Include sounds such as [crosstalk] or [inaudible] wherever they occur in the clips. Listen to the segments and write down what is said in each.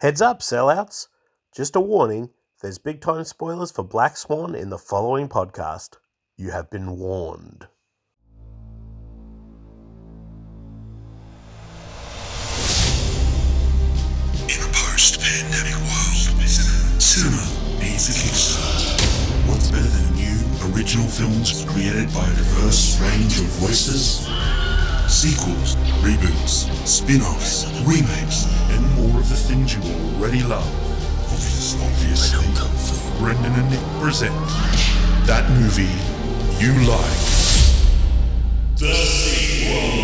Heads up, sellouts! Just a warning there's big time spoilers for Black Swan in the following podcast. You have been warned. In a post-pandemic world, cinema needs a kickstart. What's better than new, original films created by a diverse range of voices? Sequels, reboots, spin-offs, remakes, and more of the things you already love. Obvious, obviously, Brendan and Nick present that movie you like. The sequel.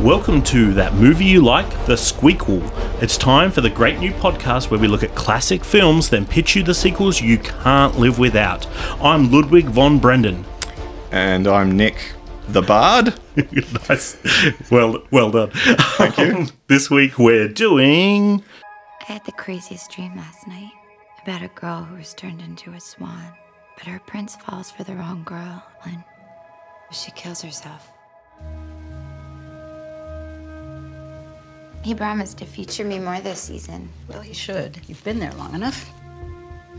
Welcome to That Movie You Like, The Squeakle. It's time for the great new podcast where we look at classic films, then pitch you the sequels you can't live without. I'm Ludwig von Brendan. And I'm Nick the Bard. [laughs] nice. Well, well done. Thank you. Um, this week we're doing. I had the craziest dream last night about a girl who was turned into a swan. But her prince falls for the wrong girl and she kills herself. He promised to feature me more this season. Well, he should. You've been there long enough.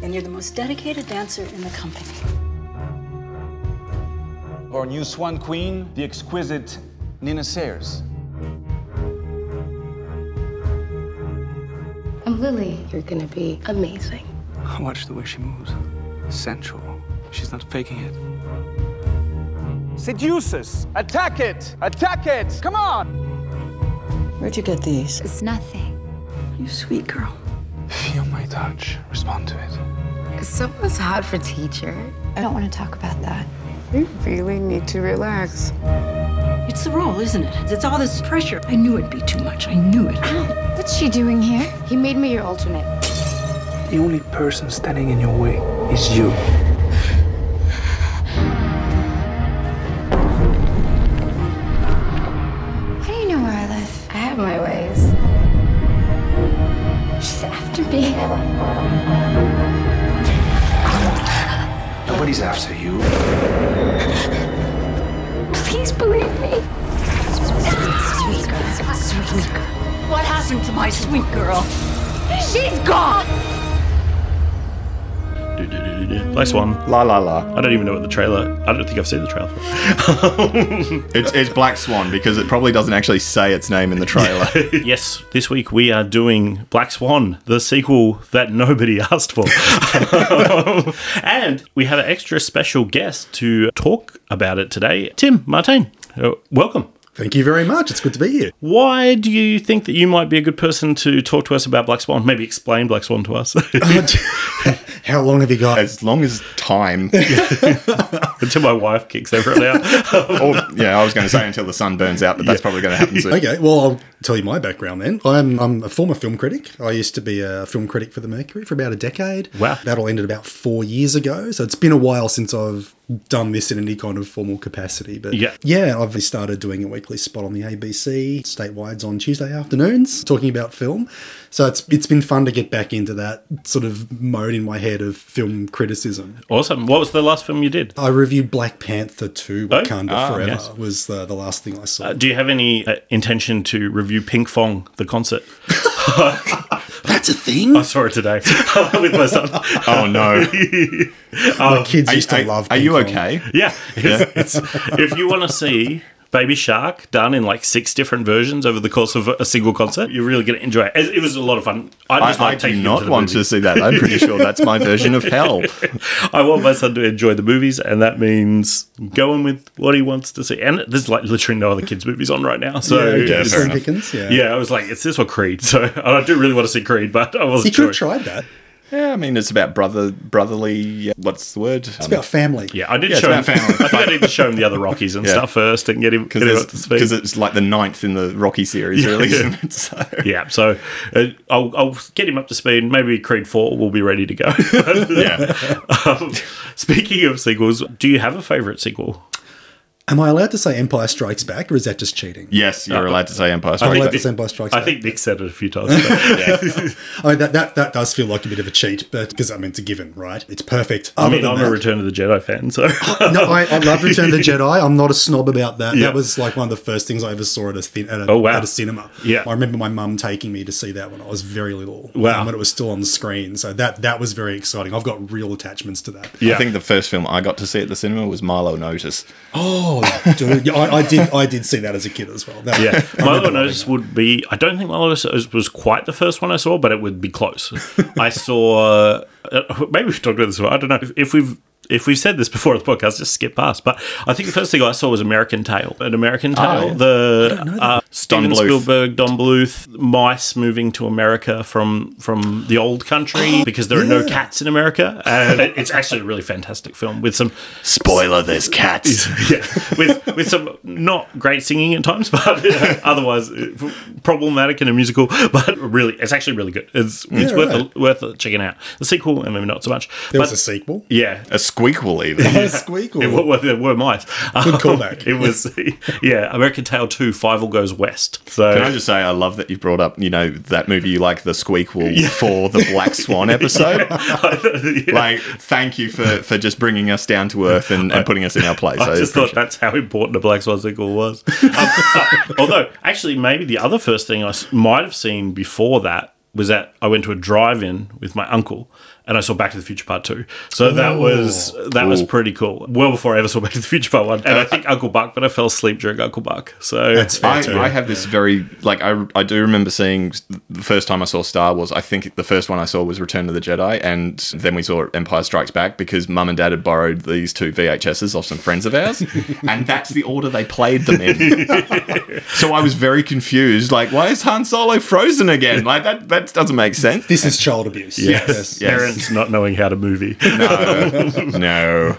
And you're the most dedicated dancer in the company. Our new swan queen, the exquisite Nina Sayers. I'm Lily. You're gonna be amazing. Watch the way she moves. Sensual. She's not faking it. Seduce us! Attack it! Attack it! Come on! Where'd you get these? It's nothing. You sweet girl. Feel my touch. Respond to it. it. Is someone's hot for teacher? I don't want to talk about that. You really need to relax. It's the role, isn't it? It's all this pressure. I knew it'd be too much. I knew it. What's she doing here? He made me your alternate. The only person standing in your way is you. How do you know where I live? I have my ways. She's after me. Nobody's after you. Believe me. Sweet girl. Sweet girl. What happened to my sweet girl? She's gone. Black Swan. La la la. I don't even know what the trailer. I don't think I've seen the trailer for. [laughs] It's, it's Black Swan because it probably doesn't actually say its name in the trailer. [laughs] yes, this week we are doing Black Swan, the sequel that nobody [laughs] asked for. and we have an extra special guest to talk about it today. Tim Martain, uh, welcome. Thank you very much. It's good to be here. Why do you think that you might be a good person to talk to us about Black Swan? Maybe explain Black Swan to us [laughs] uh, [laughs] How long have you got? as long as time. [laughs] until my wife kicks everyone out. or, yeah, I was going to say until the sun burns out, but that's probably going to happen soon. Okay, well, I'll tell you my background then. I'm, I'm a former film critic. I used to be a film critic for the Mercury for about a decade. Wow. That all ended about four years ago. So it's been a while since I've done this in any kind of formal capacity. But Yeah. yeah, I've started doing a weekly spot on the ABC, statewide on Tuesday afternoons, talking about film. So it's it's been fun to get back into that sort of mode in my head of film criticism. awesome. What was the last film you did? I reviewed Black Panther 2, Oh, Wakanda ah, Forever yes. was the, the last thing I saw. Uh, do you have any uh, intention to review Pinkfong, the concert? [laughs] That's a thing? I saw it today [laughs] with my son. Oh, no. [laughs] My kids Are, used to are- love are you Fong. okay? Yeah, it's, it's, if you want to see Baby Shark done in like six different versions over the course of a single concert, you're really going to enjoy it. It it was a lot of fun. I I, just I like do taking him not to the want to see that. I'm pretty sure that's my version of hell. [laughs] I want my son to enjoy the movies, and that means going with what he wants to see. And there's like literally no other kids' movies on right now, so Yeah, it's- fair Slim enough. Pickens, yeah. yeah, I was like, it's this or Creed. [laughs] So and I do really want to see Creed, but I wasn't could sure. have tried that. Yeah, I mean, it's about brother, brotherly. What's the word? It's about family. Yeah, I did Yeah, show him. family. [laughs] I think I need to show him the other Rockies and Yeah. stuff first and get him, get him up to speed. because it's like the ninth in the Rocky series, really. [laughs] Isn't it? So, Yeah, so uh, I'll, I'll get him up to speed. Maybe Creed 4 will be ready to go. [laughs] yeah. um, speaking of sequels, do you have a favourite sequel? Am I allowed to say Empire Strikes Back, or is that just cheating? Yes, you're allowed to say Empire I'm Strikes allowed Back. to say Empire Strikes I Back. think Nick said it a few times. but- I mean, that, that, that does feel like a bit of a cheat, but because I mean, it's a given, right? It's perfect. I Other mean, than I'm that- a Return of the Jedi fan, so [laughs] no, I, I love Return of the [laughs] Jedi. I'm not a snob about that. Yeah. That was like one of the first things I ever saw at a, thin, at a, Oh, wow. at a cinema. Yeah. I remember my mum taking me to see that when I was very little. Wow. um, when it was still on the screen. So that that was very exciting. I've got real attachments to that. Yeah. I think the first film I got to see at the cinema was Milo and Otis. Oh, dude, I, I did. I did see that as a kid as well. That, yeah. I loving Notice would be. I don't think Milo and Otis was quite the first one I saw, but it would be close. I saw. Uh, maybe we've talked about this. before, I don't know if, if we've. If we've said this before on the podcast, just skip past. But I think the first thing I saw was American Tail. An American Tail, yeah. the uh, Steven Bluth. Spielberg, Don Bluth, mice moving to America from from the old country because there are no cats in America, and [laughs] it's actually a really fantastic film with some Spoiler, there's cats. [laughs] yeah, with with some not great singing at times, [laughs] but otherwise uh, problematic in a musical. But really, it's actually really good. It's it's Yeah, worth right. worth checking out. The sequel, and maybe not so much. There but was a sequel. yeah. A squeakle even. [laughs] A squeakle. It, were, there were mice. Good callback. it was, [laughs] yeah, American Tail 2, Fievel Goes West. So, Can I just say, I love that you brought up, you know, that movie you like, The Squeakle, for the Black Swan [laughs] episode. Yeah. Like, thank you for, for just bringing us down to earth and, and putting us in our place. I just thought that's how important the Black Swan sequel was. Um, uh, although, actually, maybe the other first thing I might have seen before that was that I went to a drive-in with my uncle and I saw Back to the Future Part Two. So that oh. was that was pretty cool. Well before I ever saw Back to the Future Part One, and I uh, think Uncle Buck, but I fell asleep during Uncle Buck. So That's fair I, too. I have this very like I, I do remember seeing the first time I saw Star Wars. I think the first one I saw was Return of the Jedi, and then we saw Empire Strikes Back because Mum and Dad had borrowed these two VHSs off some friends of ours, [laughs] and that's the order they played them in. so I was very confused. Like, why is Han Solo frozen again? Like that that doesn't make sense. This is child abuse. yes, yes. parents not knowing how to movie. No, no.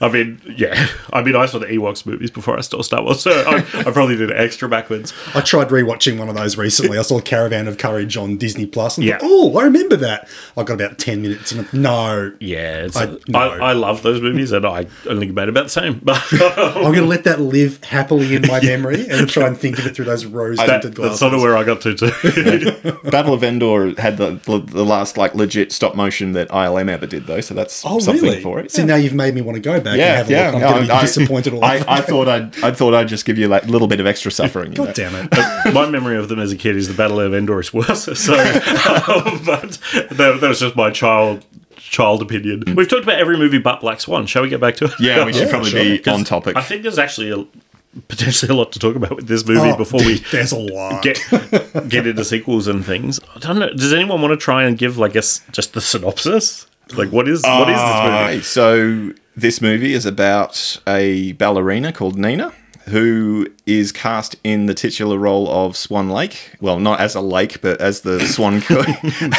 I mean, yeah. I mean, I saw the Ewoks movies before I saw Star Wars, so I, I probably did it extra backwards. I tried rewatching one of those recently. I saw Caravan of Courage on Disney Plus. And Yeah. thought, oh, I remember that. I got about ten minutes in. No, Yeah, it's, I- I, no. I, love those movies, and I only made about the same. But [laughs] I'm going to let that live happily in my [laughs] memory and try and think of it through those rose that, glasses. that's glasses. sort of where I got to too. [laughs] Battle of Endor had the, the the last like legit stop motion that ILM ever did though, so that's Oh, something really? for it. See, now you've made me want to go back and yeah, have a yeah. look. I'm no, going to be I- disappointed all I, I thought I'd I thought I'd just give you like a little bit of extra suffering. you know? God damn it. my memory of them as a kid is the Battle of Endor is worse. [laughs] So, um, but that, that was just my child child opinion. We've talked about every movie but Black Swan. Shall we get back to it? Yeah, we should Yeah, probably sure. be on topic. I think there's actually a, potentially a lot to talk about with this movie Oh, before we [laughs] There's a lot. get get into sequels and things. I don't know. Does anyone want to try and give, like, guess, just the synopsis? Like, what is what is this movie? Uh, so this movie is about a ballerina called Nina who is cast in the titular role of Swan Lake. Well, not as a lake, but as the Swan Queen, [laughs]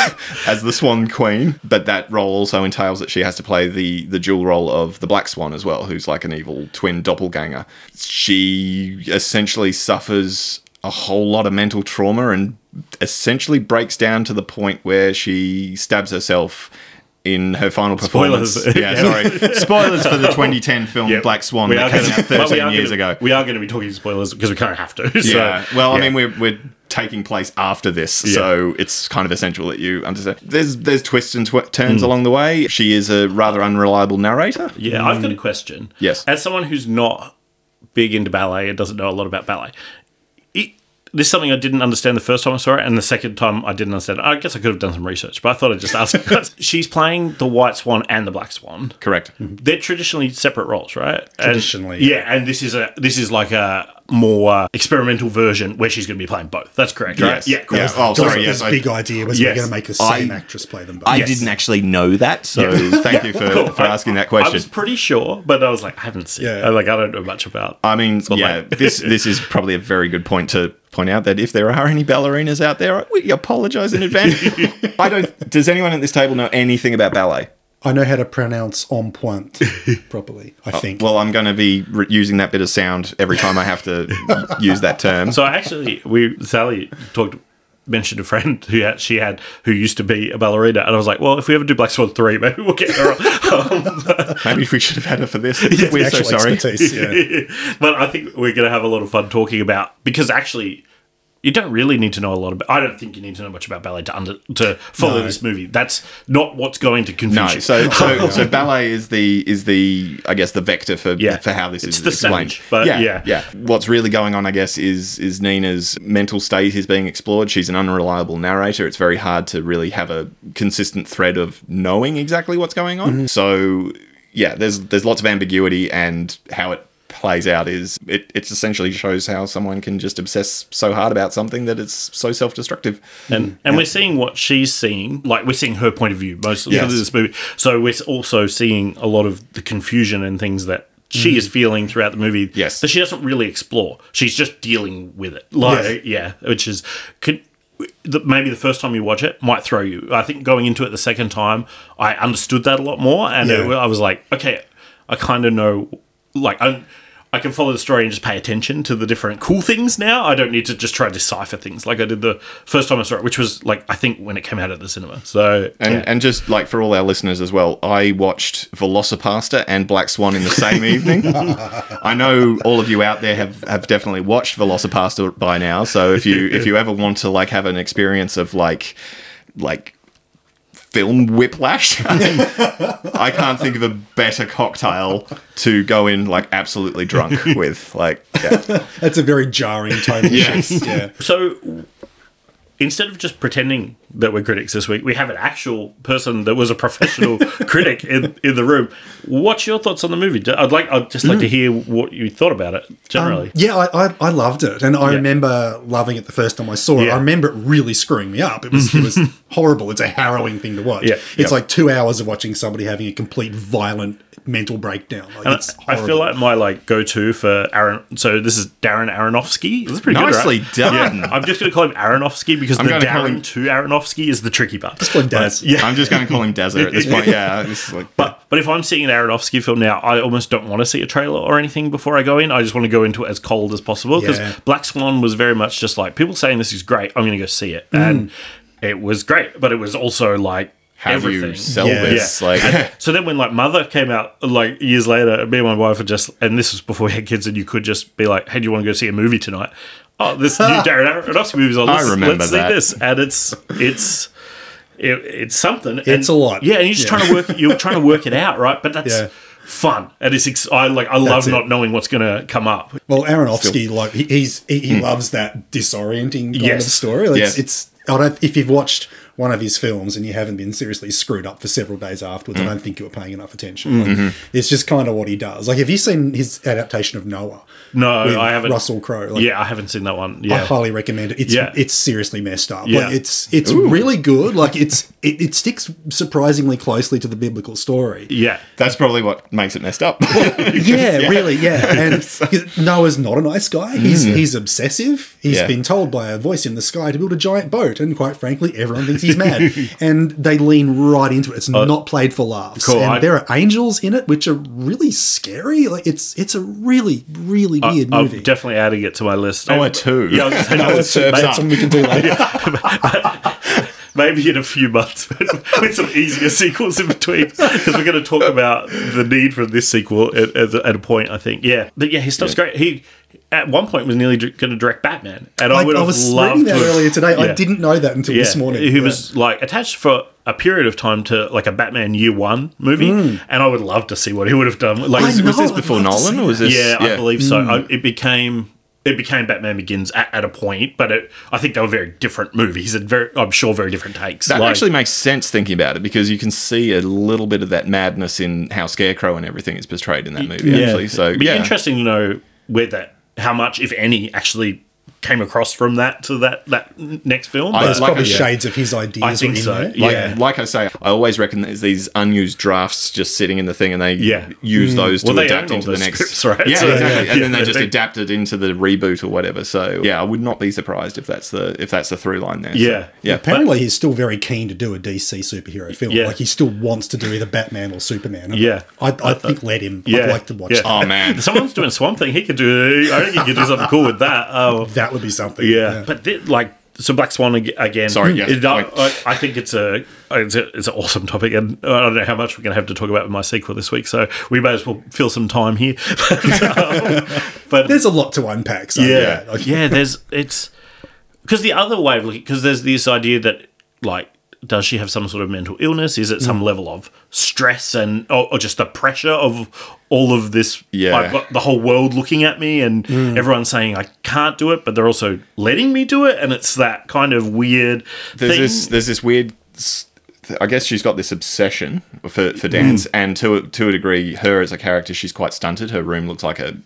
as the Swan Queen. But that role also entails that she has to play the the dual role of the Black Swan as well, who's like an evil twin doppelganger. She essentially suffers a whole lot of mental trauma and essentially breaks down to the point where she stabs herself in her final performance. [laughs] Spoilers. Yeah, sorry. Spoilers for the [laughs] 2010 film Yeah, Black Swan we that are came gonna- out [laughs] 13 years gonna- ago. We are going to be talking spoilers because we kind of have to. So, yeah. Well, I mean, we're we're taking place after this, so it's kind of essential that you understand. There's there's twists and tw- turns Hmm. along the way. She is a rather unreliable narrator. Yeah, I've got a question. Yes. As someone who's not big into ballet and doesn't know a lot about ballet, it, this is something I didn't understand the first time I saw it, and the second time I didn't understand. it. I guess I could have done some research, but I thought I'd just ask. [laughs] She's playing the White Swan and the Black Swan. Correct. They're traditionally separate roles, right? And- Traditionally, yeah. And this is a this is like a more uh, experimental version where she's going to be playing both. That's correct, right? Yes. Yeah. Cool. Yeah. Oh, That was sorry. this Yes, I, big idea was Yes. we're going to make the I- same actress play them both. I Yes. didn't actually know that, so Yeah. [laughs] thank you for, [laughs] Cool. for asking that question. I was pretty sure, but I was like, I haven't seen. Yeah. Yeah. Like, I don't know much about. I mean, yeah, Lake. this this is probably a very good point to point out that if there are any ballerinas out there, we apologise in advance. [laughs] I don't. Does anyone at this table know anything about ballet? I know how to pronounce en pointe [laughs] properly, I oh, think. Well, I'm going to be re- using that bit of sound every time I have to [laughs] use that term. So actually, we Sally talked mentioned a friend who had, she had who used to be a ballerina, and I was like, well, if we ever do Black Swan three, maybe we'll get her. on. [laughs] Um, maybe we should have had her for this. [laughs] We're so sorry. [laughs] yeah. but I think we're going to have a lot of fun talking about because actually. You don't really need to know a lot about. I don't think you need to know much about ballet to under to follow No. this movie. That's not what's going to confuse No, you. so so [laughs] so ballet is the is the I guess the vector for Yeah. for how this It's is explained. stage, but yeah. yeah. What's really going on, I guess, is is Nina's mental state is being explored. She's an unreliable narrator. It's very hard to really have a consistent thread of knowing exactly what's going on. Mm-hmm. So yeah, there's there's lots of ambiguity, and how it plays out is it, it essentially shows how someone can just obsess so hard about something that it's so self-destructive and and we're seeing what she's seeing. Like we're seeing her point of view most Yes. of this movie. So we're also seeing a lot of the confusion and things that she mm. is feeling throughout the movie. Yes. that she doesn't really explore. She's just dealing with it. Like yeah, which is could. The, maybe the first time you watch it might throw you. I think going into it the second time, I understood that a lot more, and it- I was like, okay, I kind of know. Like I, I can follow the story and just pay attention to the different cool things now. I don't need to just try to decipher things like I did the first time I saw it, which was like I think when it came out at the cinema. So And, yeah. and just like for all our listeners as well, I watched Velocipasta and Black Swan in the same [laughs] evening. I know all of you out there have, have definitely watched Velocipasta by now. So if you if you ever want to like have an experience of like like film whiplash, [laughs] I can't think of a better cocktail to go in like absolutely drunk [laughs] with. Like yeah. That's a very jarring tonal Yes. Yeah. so instead of just pretending that we're critics this week, we have an actual person that was a professional [laughs] critic in, in the room. What's your thoughts on the movie? I'd like I'd just like to mm. hear what you thought about it generally. Um, yeah, I, I, I loved it, and I Yeah. remember loving it the first time I saw it. Yeah. I remember it really screwing me up. It was it was [laughs] horrible. It's a harrowing thing to watch. Yeah. it's Yeah. like two hours of watching somebody having a complete violent mental breakdown. Like, And it's I feel like my like go to for Aaron. So this is Darren Aronofsky. This is pretty Nicely good, right? done. Yeah, I'm just going to call him Aronofsky because I'm the gonna call Darren him- to Aronofsky is the tricky part. Just call him Daz. But, yeah, I'm just going to call him Desert at this point. Yeah, this is like but but if I'm seeing an Aronofsky film now, I almost don't want to see a trailer or anything before I go in. I just want to go into it as cold as possible because Yeah. Black Swan was very much just like people saying this is great. I'm going to go see it, and mm. it was great, but it was also like how do everything. you sell Yeah. this? Yeah. Like And [laughs] so then when like Mother came out like years later, me and my wife were just and this was before we had kids and you could just be like, Hey, do you want to go see a movie tonight? Oh, this new [laughs] Darren Aronofsky movie's on. I Let's, remember let's that. see this. And it's it's it, it's something. It's and- a lot. Yeah, and you're just Yeah. trying to work you're trying to work it out, right? But that's Yeah. fun. And it's ex- I like I love not knowing what's gonna come up. Well, Aronofsky, like he, he's he, he hmm. loves that disorienting kind Yes. of story. Like, Yes. It's I don't if you've watched one of his films and you haven't been seriously screwed up for several days afterwards, I mm. don't think you were paying enough attention. Mm-hmm. Like, It's just kind of what he does. Like, have you seen his adaptation of Noah? No, with I haven't Russell Crowe. Like, yeah, I haven't seen that one. I Yeah. highly recommend it. It's Yeah. it's seriously messed up. Yeah. Like it's it's really good. Like it's it, it sticks surprisingly closely to the biblical story. yeah. that's probably what makes it messed up. [laughs] [laughs] Yeah, really, yeah. [laughs] And Noah's not a nice guy. Mm. He's he's obsessive. He's Yeah. been told by a voice in the sky to build a giant boat, and quite frankly, everyone thinks he's mad. [laughs] and they lean right into it. It's uh, not played for laughs. cool, And I- there are angels in it, which are really scary. Like it's it's a really really weird I'm movie. definitely adding it to my list. Noah two. Yeah, I was gonna say, Noah Noah serves two. up. Something we can do [laughs] [laughs] later. maybe in a few months with some easier sequels in between because we're going to talk about the need for this sequel at, at, at a point i think yeah but yeah his stuff's great he at one point was nearly going to direct batman and i, I, would I have was loved reading that to have- earlier today. I didn't know that until yeah, this morning. he Yeah. was like attached for a period of time to like a Batman Year One movie, hmm. and I would love to see what he would have done. Like, oh, I was, was this before Nolan or was this? yeah, I believe so. Hmm. I, it became it became Batman Begins at, at a point, but it, I think they were very different movies and very, I'm sure, very different takes. That Like- actually makes sense thinking about it because you can see a little bit of that madness in how Scarecrow and everything is portrayed in that movie. Actually, so It'd be yeah, interesting to know where that, how much, if any, actually came across from that to that that next film. I- But- There's like probably a- yeah. shades of his ideas. I think so, there. Like, yeah. like I say, I always reckon there's these unused drafts just sitting in the thing, and they Yeah. use mm. those to Well, adapt into the next. scripts, right? Yeah, So- exactly. And then they just adapt it into the reboot or whatever. So yeah, I would not be surprised if that's the if that's the through line there. So, Yeah. yeah. Apparently, he's still very keen to do a DC superhero film. Yeah. Like he still wants to do either Batman or Superman. And Yeah. I, I think let him. I'd Yeah. like to watch Yeah. that. Oh man, Someone's doing Swamp Thing. He could do. I think he could do something cool with that. Oh, That would be something. yeah. But thi- like so Black Swan again. Sorry, yes, It- I. I- I think it's a it's, a it's an awesome topic, and I don't know how much we're going to have to talk about with my sequel this week. So we may as well fill some time here. but, [laughs] um, but There's a lot to unpack. So yeah, yeah, like- yeah. There's it's because the other way of looking because there's this idea that like does she have some sort of mental illness? Is it some mm. level of stress and or, or just the pressure of all of this? Yeah. I've got the whole world looking at me and mm. everyone saying I can't do it, but they're also letting me do it, and it's that kind of weird there's thing. this there's this weird I guess she's got this obsession for, for dance, mm. and to a, to a degree, her as a character, she's quite stunted. Her room looks like a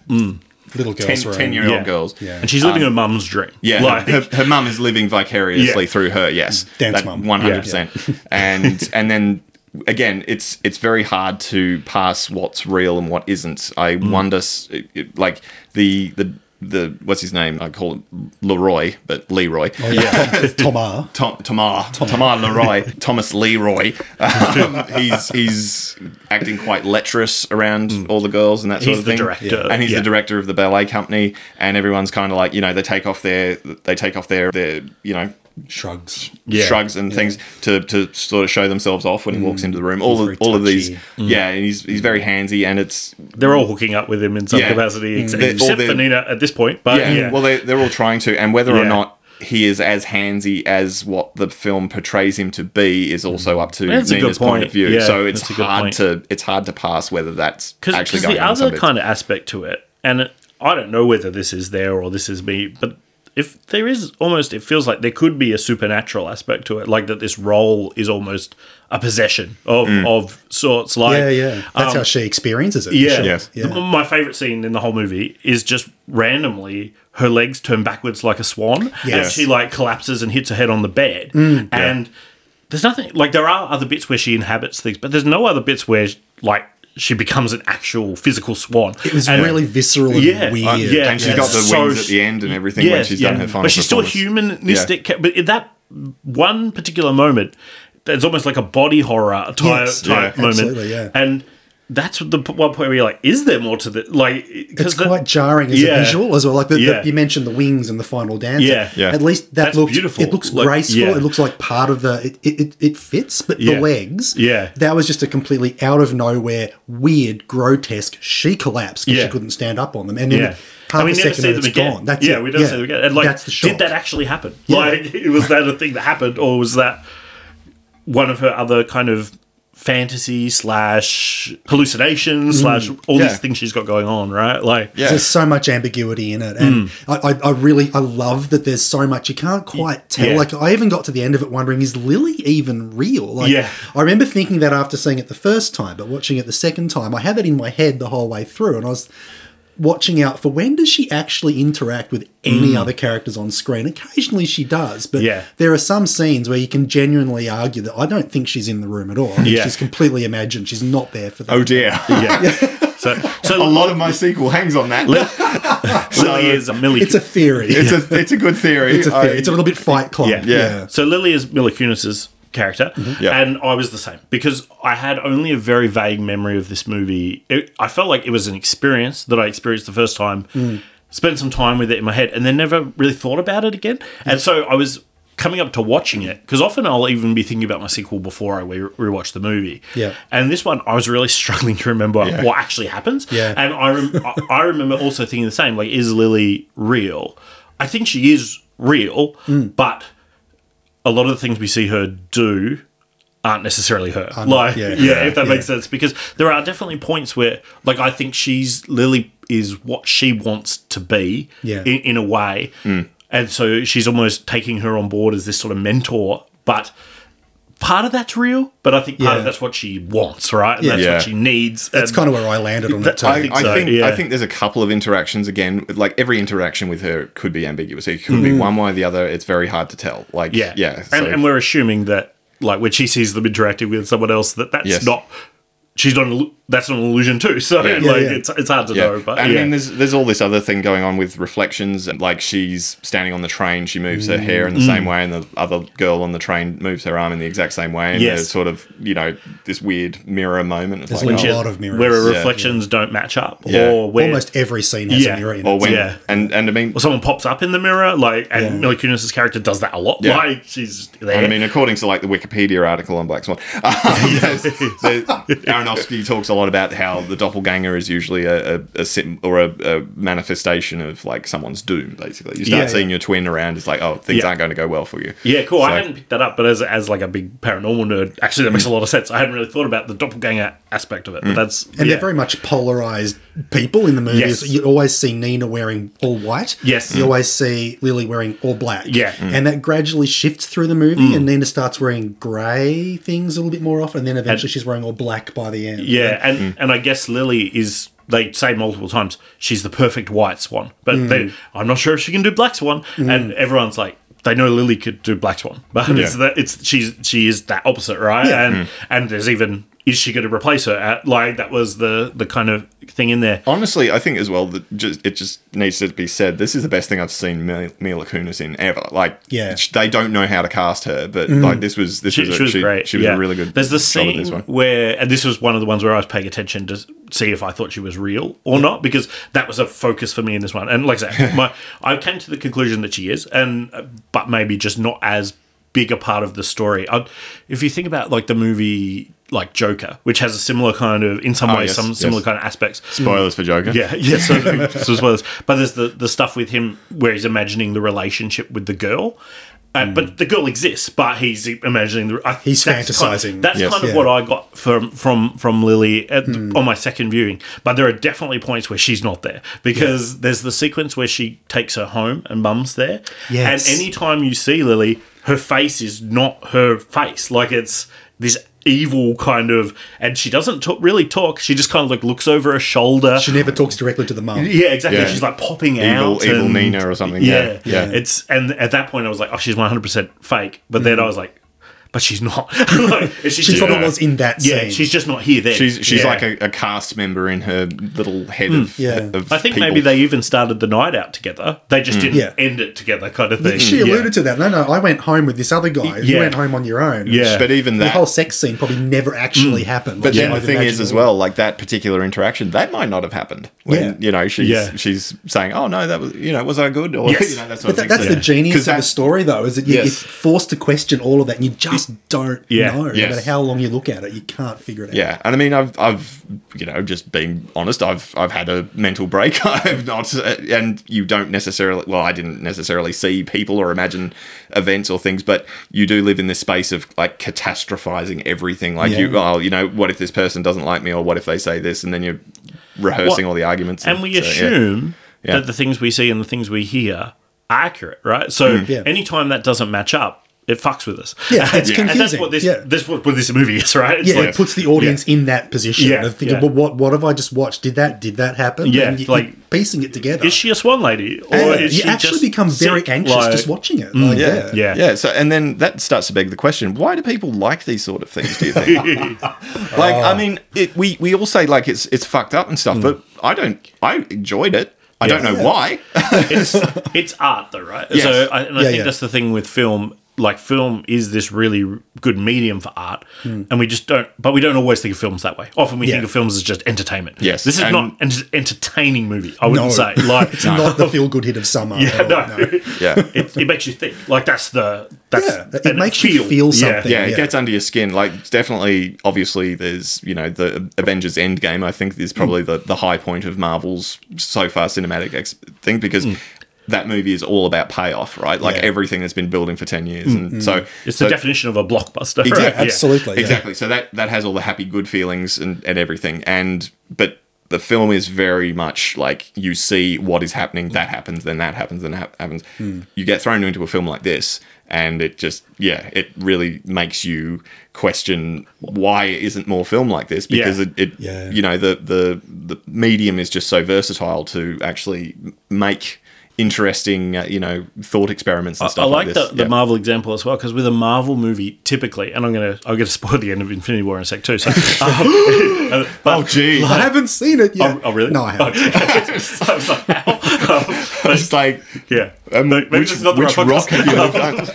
little 10, girls room. 10 year old Yeah. girls. Yeah. and she's living her mum's dream. Yeah, like, her, her mum is living vicariously Yeah. through her. Yes, Dance mum. one hundred percent. And [laughs] and then again, it's it's very hard to pass what's real and what isn't. I Mm. wonder, s- it- it- like the the the what's his name? I call him Leroy, but Leroy. Oh, yeah. [laughs] Tom, Tomar. Tom, Tamar, Tamar Leroy, Thomas Leroy. Um, he's he's acting quite lecherous around all the girls and that sort Mm. He's of the thing. director, and he's yeah. the director of the ballet company. And everyone's kind of like, you know, they take off their they take off their their you know Shrugs. Yeah. shrugs and things to, to sort of show themselves off when he walks mm. into the room. All very of, all of these, touchy. yeah, mm. and he's he's very handsy, and it's they're all hooking up with him in some Yeah. capacity, mm. except, except for Nina at this point. But yeah, yeah, well they they're all trying to, and whether or not he is as handsy as what the film portrays him to be is also up to That's a good Nina's point. of view. Yeah, so it's that's a good hard point. to it's hard to pass whether that's actually because going the on. other kind of aspect to it, and it, I don't know whether this is there or this is me, but if there is almost, it feels like there could be a supernatural aspect to it, like that this role is almost a possession of of sorts. Like Yeah, yeah. That's um, how she experiences it. yeah. sure. Yes. Yeah. The- My favorite scene in the whole movie is just randomly her legs turn backwards like a swan, and she like collapses and hits her head on the bed. and there's nothing like there are other bits where she inhabits things, but there's no other bits where like she becomes an actual physical swan. It was And- really visceral and Yeah, weird. uh, yeah. and she's got the So wings at the end and everything when she's done her final but she's still a performance. humanistic. ca- But in that one particular moment, it's almost like a body horror type, Yes, type yeah, moment, absolutely, yeah. and that's the one point where you're like, is there more to the like? It's the- quite jarring as Yeah. a visual as well. Like the, the- you mentioned the wings and the final dance. Yeah. Yeah. At least that That's looks beautiful. It looks Like, graceful. yeah. It looks like part of the. It it, it, it fits, but Yeah. the legs. Yeah. That was just a completely out of nowhere, weird, grotesque. She collapsed because Yeah. she couldn't stand up on them, and then Yeah. half And we a never second see and them it's again. gone. That's yeah, it. we never see them again. And like, That's the shot. did that actually happen? Yeah. Like, [laughs] was that a thing that happened, or was that one of her other kind of fantasy slash hallucination mm. slash all Yeah. these things she's got going on? Right? Like, Yeah. There's so much ambiguity in it, and mm. I, I, I really I love that there's so much you can't quite tell. Yeah. Like I even got to the end of it wondering, is Lily even real? Like Yeah. I remember thinking that after seeing it the first time, but watching it the second time, I had that in my head the whole way through, and I was watching out for when does she actually interact with any other characters on screen. Occasionally she does, but Mm. Yeah. there are some scenes where you can genuinely argue that I don't think she's in the room at all. I think Yeah. she's completely imagined. She's not there for that. Oh dear. [laughs] yeah. so, so a lot of my sequel hangs on that. [laughs] Lily is a Millie. It's a theory. it's a it's a good theory. It's a I- theory. it's a little bit Fight Club. Yeah. Yeah. So Lily is Mila Kunis's character, mm-hmm. Yeah. and I was the same because I had only a very vague memory of this movie. It, I felt like it was an experience that I experienced the first time. Mm. Spent some time with it in my head, and then never really thought about it again. And mm-hmm. so I was coming up to watching it because often I'll even be thinking about my sequel before I re- rewatch the movie. Yeah. And this one, I was really [laughs] struggling to remember what actually happens. Yeah. And I, rem- I- I remember also thinking the same. Like, is Lily real? I think she is real, mm. but a lot of the things we see her do aren't necessarily her. like, yeah. yeah, if that Yeah. makes sense. Because there are definitely points where, like, I think she's Lily is what she wants to be Yeah. in, in a way. Mm. And so she's almost taking her on board as this sort of mentor. But part of that's real, but I think part Yeah. of that's what she wants, right? And Yeah. that's Yeah. what she needs. That's kind of where I landed on That- it too. I I, think I so, think yeah. I think there's a couple of interactions again. Like every interaction with her could be ambiguous. It could be mm. one way or the other. It's very hard to tell. Like Yeah, yeah. and, so- and we're assuming that, like, when she sees them interacting with someone else, that that's Yes. not. She's not hallu- that's an illusion too. [laughs] So like yeah. it's it's hard to know. But I yeah. mean, there's there's all this other thing going on with reflections, and like she's standing on the train, she moves her hair in the same way, and the other girl on the train moves her arm in the exact same way, and Yes. there's sort of you know this weird mirror moment. It's There's like, a oh, lot of mirrors. where Yeah. reflections don't match up, Yeah. or where Almost every scene has Yeah. a mirror in or when Yeah. and and I mean, or someone pops up in the mirror, like and Yeah. Mila Kunis's character does that a lot. Yeah. Like she's there. And I mean, according to like the Wikipedia article on Black Swan, [laughs] um, [laughs] there's- there- Aronofsky talks a lot about how the doppelganger is usually a, a, a sim- or a, a manifestation of like someone's doom. Basically, you start Yeah, seeing yeah. your twin around. It's like, oh, things Yeah. aren't going to go well for you. Yeah, cool. So- I hadn't picked that up, but as as like a big paranormal nerd, actually that makes a lot of sense. I hadn't really thought about the doppelganger aspect of it, but that's And yeah. they're very much polarized people in the movies. Yes. You always see Nina wearing all white. Yes. You always see Lily wearing all black. Yeah. Mm. And that gradually shifts through the movie, and Nina starts wearing grey things a little bit more often, and then eventually she's wearing all black by the end. Yeah, and Mm. and I guess Lily is. They say multiple times she's the perfect white swan, but Mm. they, I'm not sure if she can do black swan. And everyone's like, they know Lily could do black swan, but it's that it's she's she is that opposite, right? Yeah. And Mm. and there's even is she going to replace her? At, like that was the the kind of thing in there. Honestly, I think as well that just it just needs to be said. This is the best thing I've seen Mil- Mila Kunis in ever. Like, Yeah. they don't know how to cast her, but mm. like this was this She, was, a, she was she, great. She was yeah. a really good. There's the job at scene this one. where, and this was one of the ones where I was paying attention to see if I thought she was real or not, because that was a focus for me in this one. And like I said, [laughs] my, I came to the conclusion that she is, and but maybe just not as big a part of the story. I, if you think about like the movie like Joker, which has a similar kind of, in some Oh, ways, yes, some similar yes. kind of aspects. Spoilers for Joker. Yeah, yeah. So, [laughs] so spoilers. But there's the the stuff with him where he's imagining the relationship with the girl. Uh, hmm. But the girl exists, but he's imagining the. I, He's that's fantasizing. Kind of, that's Yes. kind of Yeah. what I got from from from Lily at, hmm. on my second viewing. But there are definitely points where she's not there because there's the sequence where she takes her home and mum's there. Yes. And anytime you see Lily, her face is not her face. Like it's this evil kind of, and she doesn't talk, really talk. She just kind of like looks over her shoulder. She never talks directly to the mum. Yeah, exactly. Yeah. She's like popping Evil, out. evil and- Nina or something. Yeah, Yeah, yeah. It's and at that point I was like, oh, she's one hundred percent fake. But then mm-hmm. I was like, but she's not. [laughs] [laughs] like, she's She just- probably was in that Yeah, scene. she's just not here. Then She's she's Yeah. like a, a cast member in her little head of, hmm. Yeah. of I think people. maybe they even started the night out together. They just hmm. didn't Yeah. end it together, kind of thing. She Yeah. alluded to that. No, no, I went home with this other guy. You went home on your own. Yeah. But even that The whole sex scene probably never actually hmm. happened. But Like, then you the thing is, as well, like that particular interaction, that might not have happened. When Yeah. you know she's Yeah. she's saying, "Oh no, that was you know was I good?" Or Yes. you know that sort But of that, that's So- the 'Cause genius of the story, though, is that you, Yes. you're forced to question all of that, and you just don't Yeah. know. Yes. No matter how long you look at it, you can't figure it out. Yeah, and I mean, I've, I've, you know, just being honest, I've, I've had a mental break. [laughs] I've not, and you don't necessarily. Well, I didn't necessarily see people or imagine events or things, but you do live in this space of like catastrophizing everything. Like you, Yeah. oh, you know, what if this person doesn't like me, or what if they say this, and then you're rehearsing Well, all the arguments. and we so, assume Yeah. that the things we see and the things we hear are accurate, right? So mm. Yeah. anytime that doesn't match up, it fucks with us. Yeah, [laughs] it's confusing. And that's what this Yeah. this what, what this movie is, [laughs] right? It's Yeah, like- it puts the audience in that position Yeah, of thinking, yeah. well, what what have I just watched? Did that did that happen? Yeah, you, like- you're piecing it together. Is she a swan lady, or Yeah, is you she actually just become very sick? anxious Like- just watching it. Mm, like, Yeah, yeah. Yeah. yeah. So, and then that starts to beg the question: Why do people like these sort of things? Do you think? [laughs] like, I oh. mean, it, we we all say like it's it's fucked up and stuff, mm. but I don't. I enjoyed it. I don't know why. it's it's art though, right? Yes. So I, and I Yeah, think yeah. that's the thing with film. Like film is this really good medium for art, and we just don't. But we don't always think of films that way. Often we Yeah. think of films as just entertainment. Yes, this is and- not an entertaining movie. I wouldn't No. say [laughs] like It's not the feel good hit of summer. [laughs] Yeah, at all, no. [laughs] Yeah. it, it makes you think. Like that's the that's Yeah, it and makes you feel Yeah. something. yeah, it gets under your skin. Like, definitely, obviously, there's you know the Avengers Endgame. I think is probably the the high point of Marvel's so far cinematic ex- thing because. Mm. That movie is all about payoff, right? Like Yeah. everything that's been building for ten years, and mm, mm. so It's so- the definition of a blockbuster. Exactly. right? Absolutely. yeah. exactly so that that has all the happy good feelings and, and everything and but the film is very much like you see what is happening that happens then that happens then that happens mm. you get thrown into a film like this and it just yeah it really makes you question why isn't more film like this because Yeah. it, it Yeah. you know the the the medium is just so versatile to actually make interesting, uh, you know, thought experiments and I, stuff I like like the, this. the Yeah. Marvel example as well because with a Marvel movie, typically, and I'm gonna I'm gonna spoil the end of Infinity War in a sec too. So, um, [laughs] [laughs] but- Oh, gee. I haven't seen it yet. Oh, oh, really? No, I haven't. [laughs] I was like, how? Um, but- It's like, yeah. um, Maybe which, not the which right rock have you done?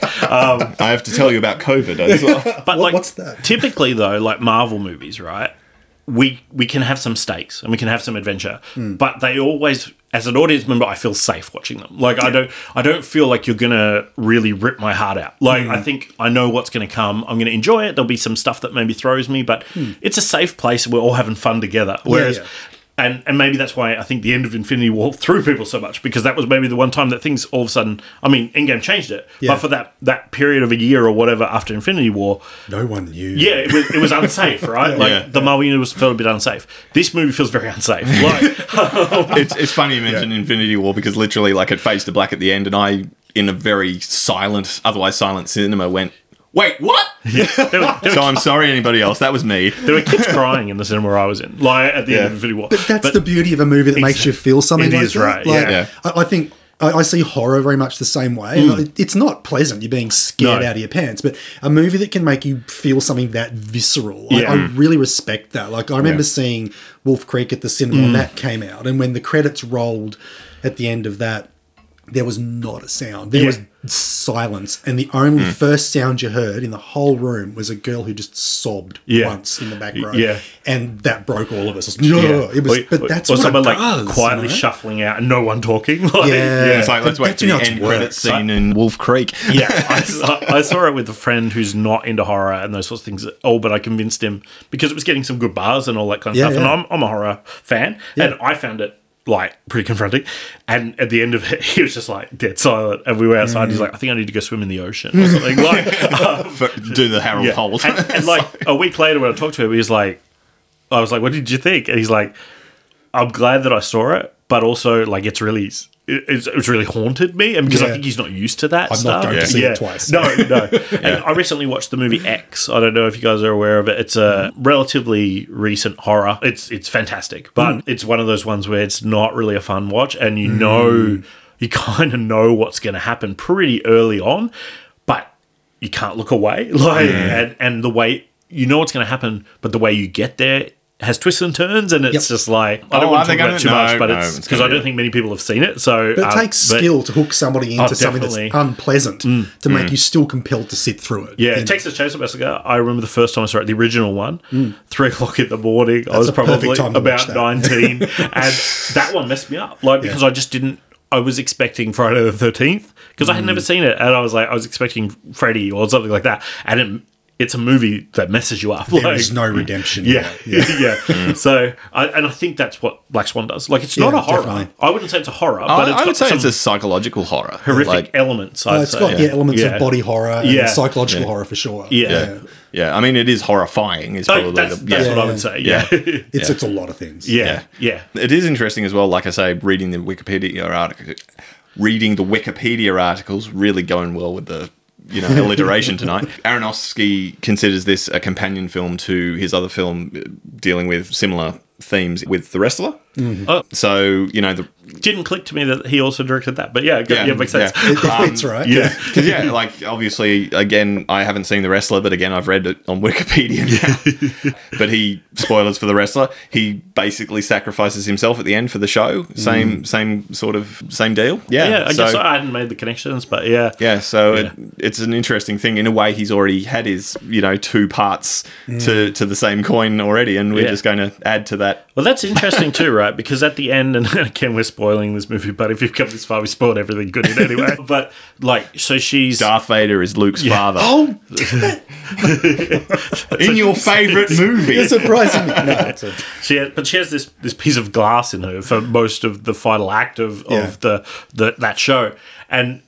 I have to tell you about COVID as well. But What- like, what's that? Typically, though, like Marvel movies, right? We we can have some stakes and we can have some adventure, Hmm. but they always, as an audience member, I feel safe watching them. Like I don't I don't feel like you're gonna really rip my heart out. Like Hmm. I think I know what's gonna come. I'm gonna enjoy it. There'll be some stuff that maybe throws me, but it's a safe place. We're all having fun together. Whereas. Hmm. yeah. And, and maybe that's why I think the end of Infinity War [laughs] threw people so much because that was maybe the one time that things all of a sudden I mean Endgame changed it Yeah. but for that that period of a year or whatever after Infinity War No one knew. yeah, it was, it was unsafe, [laughs] right? Like Yeah. the Marvel universe felt a bit unsafe. This movie feels very unsafe. [laughs] Like, it's, it's funny you mention Infinity War because literally, like, it fades to black at the end, and I, in a very silent, otherwise silent cinema, went, "Wait, what?" [laughs] there, were, there, So I'm sorry, anybody else. That was me. there were kids crying in the cinema I was in, like at the Yeah. end of Infinity War. But that's the beauty of a movie that makes you feel something It like is that. right, Like, yeah. Yeah. I, I think I, I see horror very much the same way. Mm. It's not pleasant. You're being scared No. out of your pants, but a movie that can make you feel something that visceral, I, Yeah. I really respect that. Like I remember seeing Wolf Creek at the cinema Mm. when that came out, and when the credits rolled at the end of that, there was not a sound. There Yeah. was silence, and the only Mm. first sound you heard in the whole room was a girl who just sobbed Yeah. once in the back row. Yeah. and that broke all of us. It was, "Yeah." it was, Or- but that's or what someone it like does, quietly you know? shuffling out and no one talking. [laughs] Like, Yeah. It's like let's But wait that's for the how it's end worked. credit scene in Wolf Creek. yeah, [laughs] I, I saw it with a friend who's not into horror and those sorts of things. Oh, but I convinced him because it was getting some good bars and all that kind of Yeah, stuff. And. I'm, I'm a horror fan, and I found it like pretty confronting. And at the end of it, [laughs] he was just like dead silent, and we were outside. Mm. He's like, "I think I need to go swim in the ocean or something." like, [laughs] um, do the Harold yeah. Holt. And, and like a week later, when I talked to him, he was like, "I was like, what did you think?" And he's like, "I'm glad that I saw it, but also like it's really." It, it's, it's really haunted me, and because I Yeah. think he's not used to that I'm stuff. not going to see it twice. No, no. [laughs] And I recently watched the movie X. I don't know if you guys are aware of it. It's a relatively recent horror. It's it's fantastic, but hmm. it's one of those ones where it's not really a fun watch, and you know, hmm. you [laughs] kind of know what's going to happen pretty early on, but you can't look away. [laughs] Like, and and the way you know what's going to happen, but the way you get there. Has twists and turns, and it's Yep. just like I don't Oh, want to they talk about gonna- too much, but no, it's it's because I don't think many people have seen it. So, But it um, takes but- skill to hook somebody oh, into Oh, something that's unpleasant to mm. make you still compelled to sit through it. Yeah, You know? Texas Chainsaw Massacre. I remember the first time I saw it, the original one, mm. three [laughs] o'clock in the morning. I was probably time to watch about nineteen, [laughs] and that one messed me up. Like because I just didn't. I was expecting Friday the Thirteenth because I had never mm. seen it, and I was like, I was expecting Freddy or something like that, and it, it's a movie that messes you up. There like, is no [laughs] redemption. Yeah, [laughs] Yeah. yeah. So, I, and I think that's what Black Swan does. Like, it's not Yeah, a horror. definitely. I wouldn't say it's a horror, but I, it's I got would say some it's a psychological horror. horrific Like, elements. Uh, I'd it's say. got yeah, elements Yeah. of body horror and Yeah. psychological horror for sure. Yeah. yeah. Yeah. I mean, it is horrifying. Is probably that's, the, that's yeah. what I would say. Yeah, Yeah. yeah, [laughs] It's it's a lot of things. Yeah. yeah. It is interesting as well. Like I say, reading the Wikipedia article, reading the Wikipedia articles, really going well with the you know alliteration tonight. [laughs] Aronofsky considers this a companion film to his other film uh, dealing with similar themes with The Wrestler. Mm-hmm. Oh, So you know the didn't click to me that he also directed that, but yeah, go, yeah, makes sense. yeah. It, it fits um, right. Yeah. Because yeah, like obviously, again, I haven't seen the wrestler, but again, I've read it on Wikipedia now. [laughs] but he spoilers for the wrestler. He basically sacrifices himself at the end for the show. Same, mm. same sort of same deal. Yeah, Yeah, I so, guess I hadn't made the connections, but yeah, Yeah, so Yeah. It, it's an interesting thing. In a way, he's already had his you know two parts to mm. to the same coin already, and we're Yeah. just going to add to that. Well, that's interesting too, right? [laughs] Because at the end, and [laughs] again, we're spoiling this movie, but if you've come this far, we spoiled everything good in anyway. [laughs] but like, so she's Darth Vader is Luke's father. Oh, [laughs] in your favorite movie. it's surprising. No, it's a, she, has, but she has this this piece of glass in her for most of the final act of, Yeah. of the, the that show, and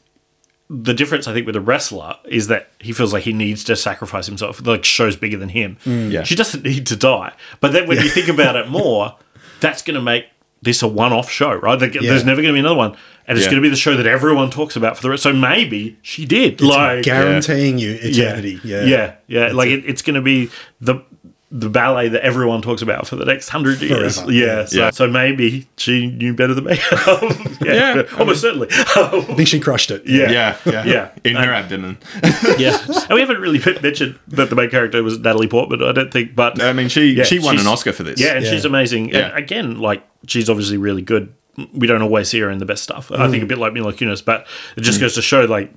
the difference I think with a wrestler is that he feels like he needs to sacrifice himself. Like show's bigger than him. Mm. Yeah. She doesn't need to die. But then when you think about it more, that's going to make this a one-off show, right? There- There's never going to be another one, and it's Yeah. going to be the show that everyone talks about for the rest. So maybe she did, like guaranteeing you eternity. yeah, Yeah, yeah, yeah. Like it, it's going to be the the ballet that everyone talks about for the next hundred years. Forever. Yeah, so, Yeah. so maybe she knew better than me. [laughs] yeah, Yeah, almost certainly. I think she crushed it. yeah, Yeah, yeah, Yeah. In her abdomen. [laughs] yeah. [laughs] And we haven't really mentioned that the main character was Natalie Portman. I don't think, but I mean, she Yeah, she won an Oscar for this. Yeah, and Yeah. she's amazing. Yeah. And again, like she's obviously really good. We don't always see her in the best stuff. I Mm. think a bit like Mila Kunis, but it just goes to show like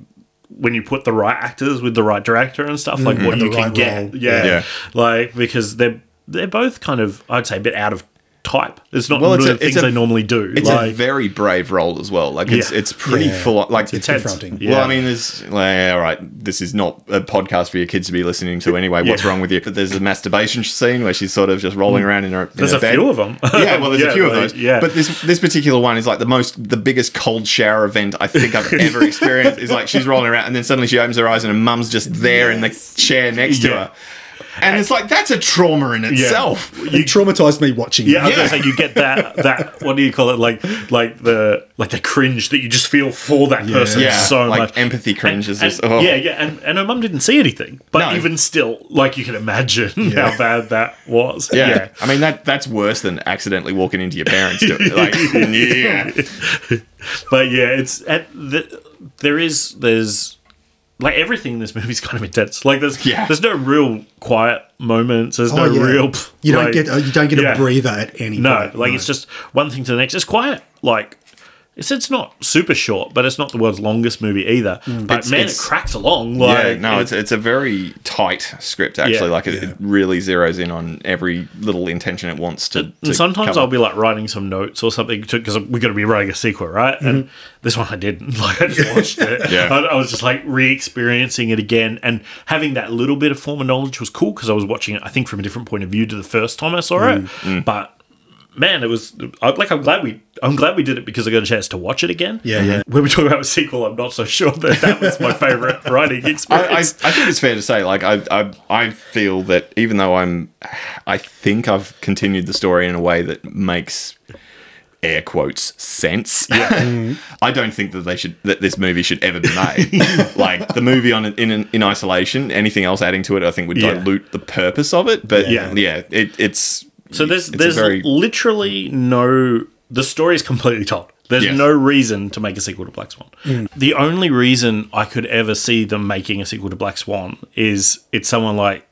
when you put the right actors with the right director and stuff, like mm-hmm. what And the you can right get. Yeah. Yeah. like because they're they're both kind of I'd say a bit out of type. It's not Well, it's the a- it's things a- they normally do. It's like a very brave role as well. Like it's Yeah. it's pretty Yeah. full. Like It's confronting. Well, I mean, there's like, all right, this is not a podcast for your kids to be listening to anyway. What's Yeah. wrong with you? But there's a masturbation scene where she's sort of just rolling around in her. In Mm. There's her a bed. few of 'em. [laughs] yeah, well, there's [laughs] Yeah, a few of like, those. yeah. But this this particular one is like the most, the biggest cold shower event I think I've [laughs] ever experienced. Is like she's rolling around and then suddenly she opens her eyes and her mum's just there in the chair next to her. And it's like that's a trauma in itself. It traumatized me watching Yeah, I was Yeah. gonna say you get that that what do you call it like like the like the cringe that you just feel for that person Yeah, so like much empathy cringe And- is just and- oh. yeah yeah and, and her mum didn't see anything but No. even still like you can imagine how bad that was Yeah. I mean that that's worse than accidentally walking into your parents. Do. Like, [laughs] yeah, but yeah it's at the, there is there's like everything in this movie is [laughs] kind of intense like there's Yeah. there's no real quiet moments there's Oh, no yeah. real You don't get uh, you don't get yeah. a breather at any No, point. like it's just one thing to the next. It's quiet. Like it's it's not super short, but it's not the world's longest movie either. But Mm. It's- man, it's- it cracks along. Like, yeah. No, it's it's a very tight script actually. Yeah. like it, it really zeroes in on every little intention it wants to. to and sometimes cover. I'll be like writing some notes or something because we're going to be writing a sequel, right? And this one I didn't. [laughs] Like I just watched it. Mm-hmm. Yeah. I, I was just like re-experiencing it again, and having that little bit of former knowledge was cool because I was watching it. I think from a different point of view to the first time I saw Mm, it, but. Man, it was like I'm glad we I'm glad we did it because I got a chance to watch it again. Yeah, yeah. When we talk about a sequel, I'm not so sure that that was my favorite [laughs] writing I, I, I think it's fair to say, like I, I, I feel that even though I'm, I think I've continued the story in a way that makes air quotes sense. Yeah. [laughs] Mm-hmm. I don't think that they should that this movie should ever be made. [laughs] like the movie on in in isolation, anything else adding to it, I think would Yeah. dilute the purpose of it. But Yeah. yeah, it, it's So there's it's there's very- literally no the story is completely told. There's Yes. no reason to make a sequel to Black Swan. Mm. The only reason I could ever see them making a sequel to Black Swan is it's someone like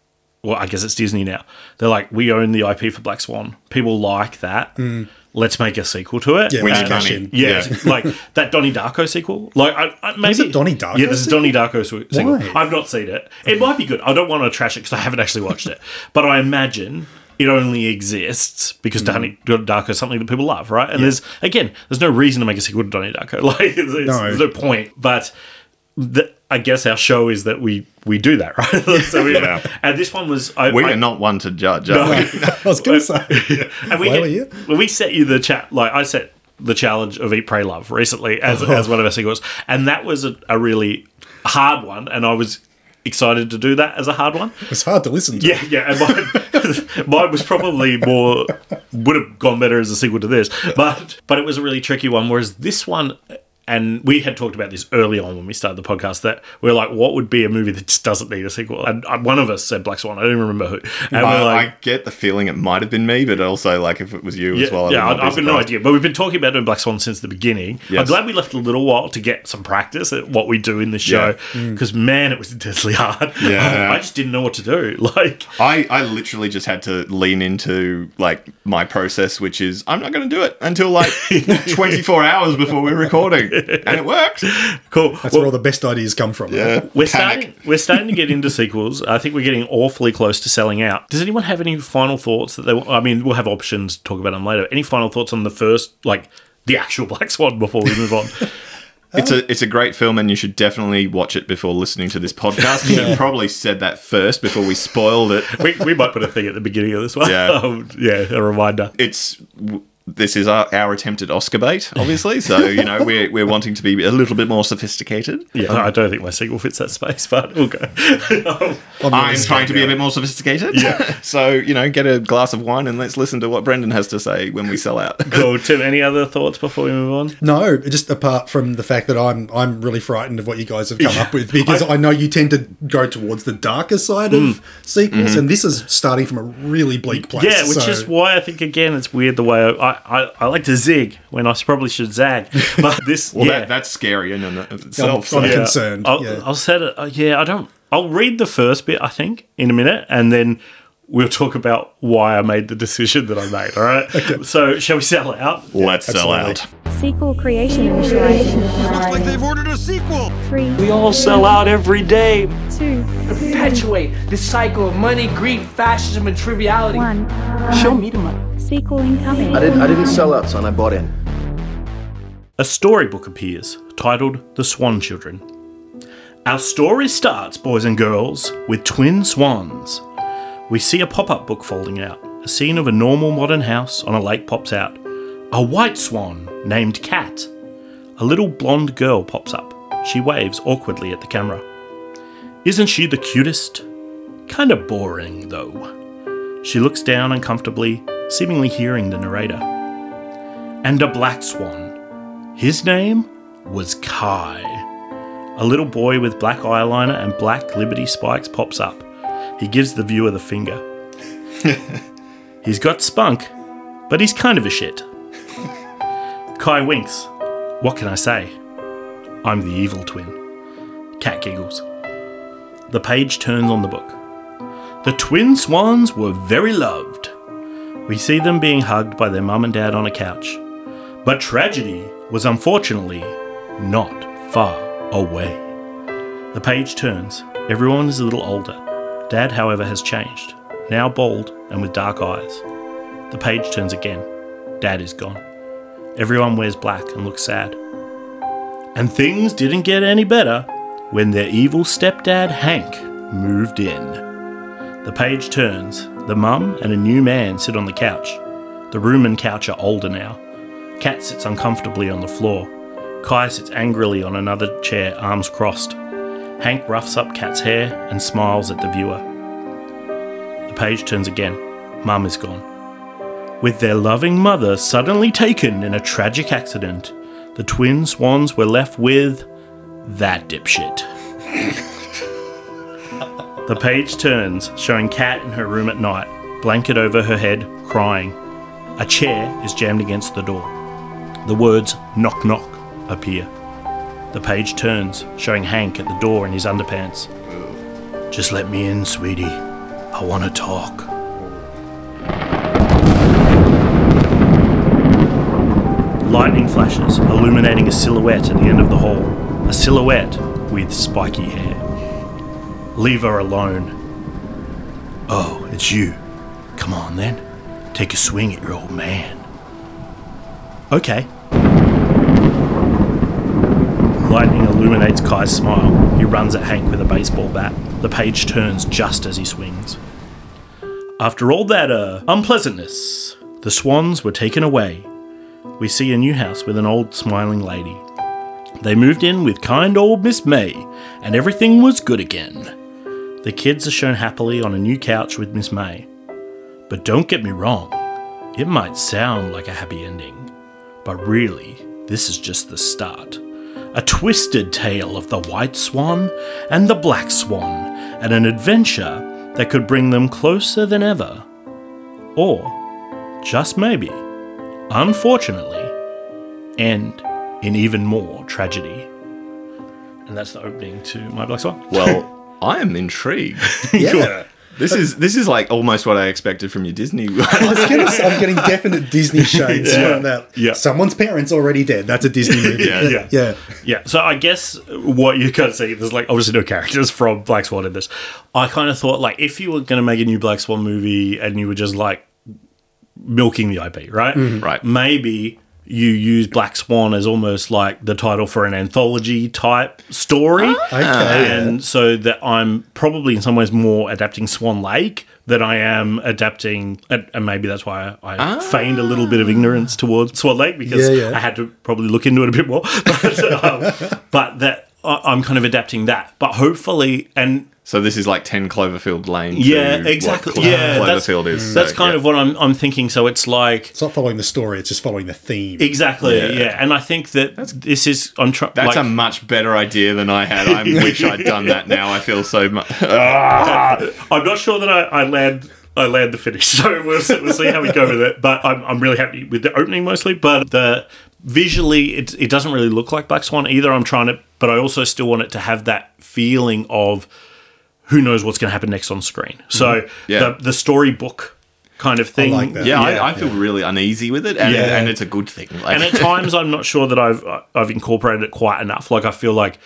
well, I guess it's Disney now. They're like, we own the IP for Black Swan. People like that. Mm. Let's make a sequel to it. Yeah, We let's need cash money. in. Yeah, Yeah. [laughs] like that Donnie Darko sequel. Like, I, I maybe Was it Donnie Darko Yeah, this is sequel? Donnie Darko sequel. Why? I've not seen it. It might be good. I don't want to trash it because I haven't actually watched it. But I imagine it only exists because Mm. Donnie Darko is something that people love, right? And there's again, there's no reason to make a sequel to Donnie Darko. [laughs] Like, it's, it's- No. there's no point. But the, I guess our show is that we we do that, [laughs] right? so we, Yeah. And this one was I, we I, are not one to judge. are we? [laughs] I was going to say. and we Why get- were you? when we set you the chat, like I set the challenge of Eat, Pray, Love recently as, as one of our sequels, and that was a, a really hard one, and I was excited to do that as a hard one. It's hard to listen to. Yeah, yeah, and mine, [laughs] mine was probably more would have gone better as a sequel to this, but but it was a really tricky one. Whereas this one. And we had talked about this early on when we started the podcast that we're like, what would be a movie that just doesn't need a sequel? And one of us said Black Swan. I don't even remember who. And I, we're like, I get the feeling it might have been me, but also like if it was you yeah, as well. yeah, I I, not be I've got no idea. But we've been talking about doing Black Swan since the beginning. I'm glad we left a little while to get some practice at what we do in the show because mm. man, it was intensely [laughs] hard. Yeah. [laughs] I just didn't know what to do. [laughs] Like, I, I literally just had to lean into like my process, which is I'm not going to do it until like 24 hours before we're recording, and it worked. cool. That's Well, where all the best ideas come from. Yeah, we're Panic. starting. We're starting to get into sequels. I think we're getting awfully close to selling out. Does anyone have any final thoughts that they? I mean, we'll have options to talk about them later. Any final thoughts on the first, like the actual [laughs] Black Swan, before we move on? [laughs] It's a it's a great film, and you should definitely watch it before listening to this podcast. You should probably said that first before we spoiled it. we, we might put a thing at the beginning of this one. Yeah. Um, [laughs] yeah, a reminder. It's w- this is our, our attempt at Oscar bait, obviously. So you know we're we're wanting to be a little bit more sophisticated. Yeah, I don't think my sequel fits that space, but we'll go. [laughs] I'm, trying to be a bit more sophisticated. Yeah. [laughs] so you know, get a glass of wine and let's listen to what Brendan has to say when we sell out. [laughs] cool. Tim, any other thoughts before we move on? No, just apart from the fact that I'm I'm really frightened of what you guys have come Yeah. up with because I, I- know you tend to go towards the darker side of sequels, Mhm. and this is starting from a really bleak place. Yeah, which so- is why I think again it's weird the way I, I, I I like to zig when I probably should zag. [laughs] But this, Well, yeah, that, that's scary in and of itself. I'm so- concerned. I'll, yeah. I'll set it. Uh, yeah, I don't. I'll read the first bit. I think in a minute, and then we'll talk about why I made the decision that I made. All right. So, shall we sell out? Let's sell out. Sequel creation initializing. Looks like they've ordered a sequel. Three. We all sell out every day. Two. Perpetuate this cycle of money, greed, fascism, and triviality. One. Show me the money. Sequel incoming. I didn't. I didn't sell out, son. I bought in. A storybook appears titled The Swan Children. Our story starts, boys and girls, with twin swans. We see a pop up book folding out. A scene of a normal modern house on a lake pops out. A white swan named Cat. A little blonde girl pops up. She waves awkwardly at the camera. Isn't she the cutest? Kinda boring, though. She looks down uncomfortably, seemingly hearing the narrator. And a black swan. His name was Kai. A little boy with black eyeliner and black Liberty spikes pops up. He gives the viewer the finger. [laughs] he's got spunk, but he's kind of a shit. Kai winks. What can I say? I'm the evil twin. Cat giggles. The page turns on the book. The twin swans were very loved. We see them being hugged by their mum and dad on a couch. But tragedy was unfortunately not far away. The page turns. Everyone is a little older. Dad, however, has changed, now bald and with dark eyes. The page turns again. Dad is gone. Everyone wears black and looks sad. And things didn't get any better when their evil stepdad, Hank, moved in. The page turns. The mum and a new man sit on the couch. The room and couch are older now. Cat sits uncomfortably on the floor. Kai sits angrily on another chair, arms crossed. Hank roughs up Cat's hair and smiles at the viewer. The page turns again. Mum is gone. With their loving mother suddenly taken in a tragic accident, the twin swans were left with that dipshit. the page turns, showing Cat in her room at night, blanket over her head, crying. A chair is jammed against the door. The words knock knock appear. The page turns, showing Hank at the door in his underpants. Just let me in, sweetie. I want to talk. Lightning flashes, illuminating a silhouette at the end of the hall. A silhouette with spiky hair. Leave her alone. Oh, it's you. Come on then. Take a swing at your old man. Okay. Lightning illuminates Kai's smile. He runs at Hank with a baseball bat. The page turns just as he swings. After all that uh, unpleasantness, the swans were taken away. We see a new house with an old smiling lady. They moved in with kind old Miss May, and everything was good again. The kids are shown happily on a new couch with Miss May. But don't get me wrong, it might sound like a happy ending, but really, this is just the start. A twisted tale of the white swan and the black swan, and an adventure that could bring them closer than ever. Or, just maybe, unfortunately, end in even more tragedy. And that's the opening to My Black Swan. Well, [laughs] I am intrigued. Yeah. [laughs] This is this is like almost what I expected from your Disney. [laughs] I was gonna say, I'm getting definite Disney [laughs] shades Yeah. from that. Yeah. Someone's parents already dead. That's a Disney movie. Yeah, yeah. [laughs] yeah. Yeah, so I guess what you can see, there's like obviously no characters from Black Swan in this. I kind of thought like if you were going to make a new Black Swan movie and you were just like milking the IP, right? Mm-hmm. Right. Maybe you use Black Swan as almost like the title for an anthology type story. Okay, and so that I'm probably in some ways more adapting Swan Lake than I am adapting, and, maybe that's why I, I feigned a little bit of ignorance towards Swan Lake because Yeah, yeah. I had to probably look into it a bit more. [laughs] but, um, but that I'm kind of adapting that. But hopefully, and So this is like 10 Cloverfield Lane. to yeah, what exactly. Clo- yeah, that's, Cloverfield is. That's So, kind yeah. of what I'm, I'm thinking. So it's like It's not following the story; it's just following the theme. exactly, Yeah. yeah. And I think that this is I'm trying. That's like, a much better idea than I had. I [laughs] wish I'd done that now. I feel so much. [laughs] Ah! I'm not sure that I, I land I land the finish, [laughs] so we'll, see- we'll see how we go with it. But I'm, I'm really happy with the opening mostly. But the visually, it, it doesn't really look like Black Swan either. I'm trying to, but I also still want it to have that feeling of who knows what's going to happen next on screen. So Mm-hmm. Yeah. the the storybook kind of thing. like that. Yeah, I, I feel really uneasy with it, and, Yeah. and it's a good thing. Like, and at [laughs] times I'm not sure that I've I've incorporated it quite enough. Like I feel like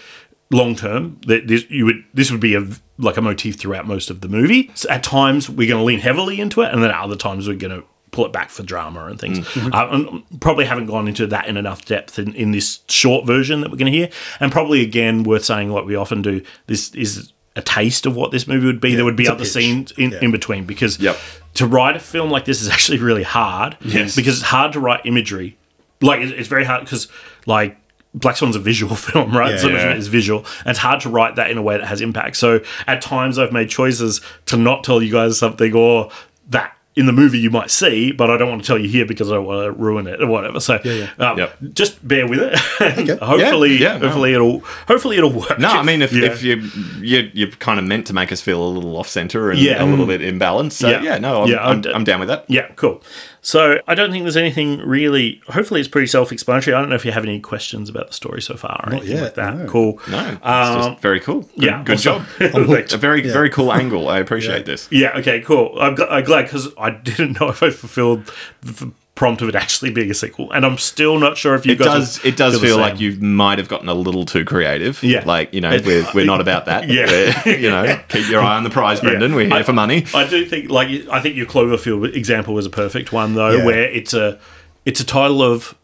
long term that this you would this would be a like a motif throughout most of the movie. So at times we're going to lean heavily into it, and then at other times we're going to pull it back for drama and things. Uh, and probably haven't gone into that in enough depth in, in this short version that we're going to hear. And probably again worth saying, like we often do, this is a taste of what this movie would be. there would be other pitch. scenes in, Yeah. in between because Yep. to write a film like this is actually really hard. Yes. Because it's hard to write imagery. Like it's, it's very hard because like Black Swan's a visual [laughs] film, right? Yeah. so much of Yeah. it is visual, and it's hard to write that in a way that has impact. So at times I've made choices to not tell you guys something or that in the movie you might see, but I don't want to tell you here because I don't want to ruin it or whatever. So um, Yep. just bear with it. Okay. [laughs] hopefully, Yeah, yeah, no. hopefully it'll hopefully it'll work. no, I mean, if, Yeah. if you you you're kind of meant to make us feel a little off center and Yeah. a little bit imbalanced, so Yeah. yeah, no, I'm, Yeah, I'm I'm, d- I'm down with that. Yeah, cool. So I don't think there's anything really. Hopefully, it's pretty self-explanatory. I don't know if you have any questions about the story so far or Not anything yet, like that. no. Cool. No, it's Um, just very cool. Good, yeah, good awesome. job. [laughs] Thanks. a very very cool angle. I appreciate this. Yeah. Okay. Cool. I'm, gl- I'm glad because I [laughs] didn't know if I fulfilled the prompt of it actually being a sequel, and I'm still not sure if you It guys. does. It does the feel like you might have gotten a little too creative. Yeah. like you know, It- we're, we're not about that. [laughs] Yeah. We're, you know, keep your eye on the prize, [laughs] Yeah. Brendan. We're here I- for money. I do think, like, I think your Cloverfield example was a perfect one, though, Yeah. where it's a it's a title of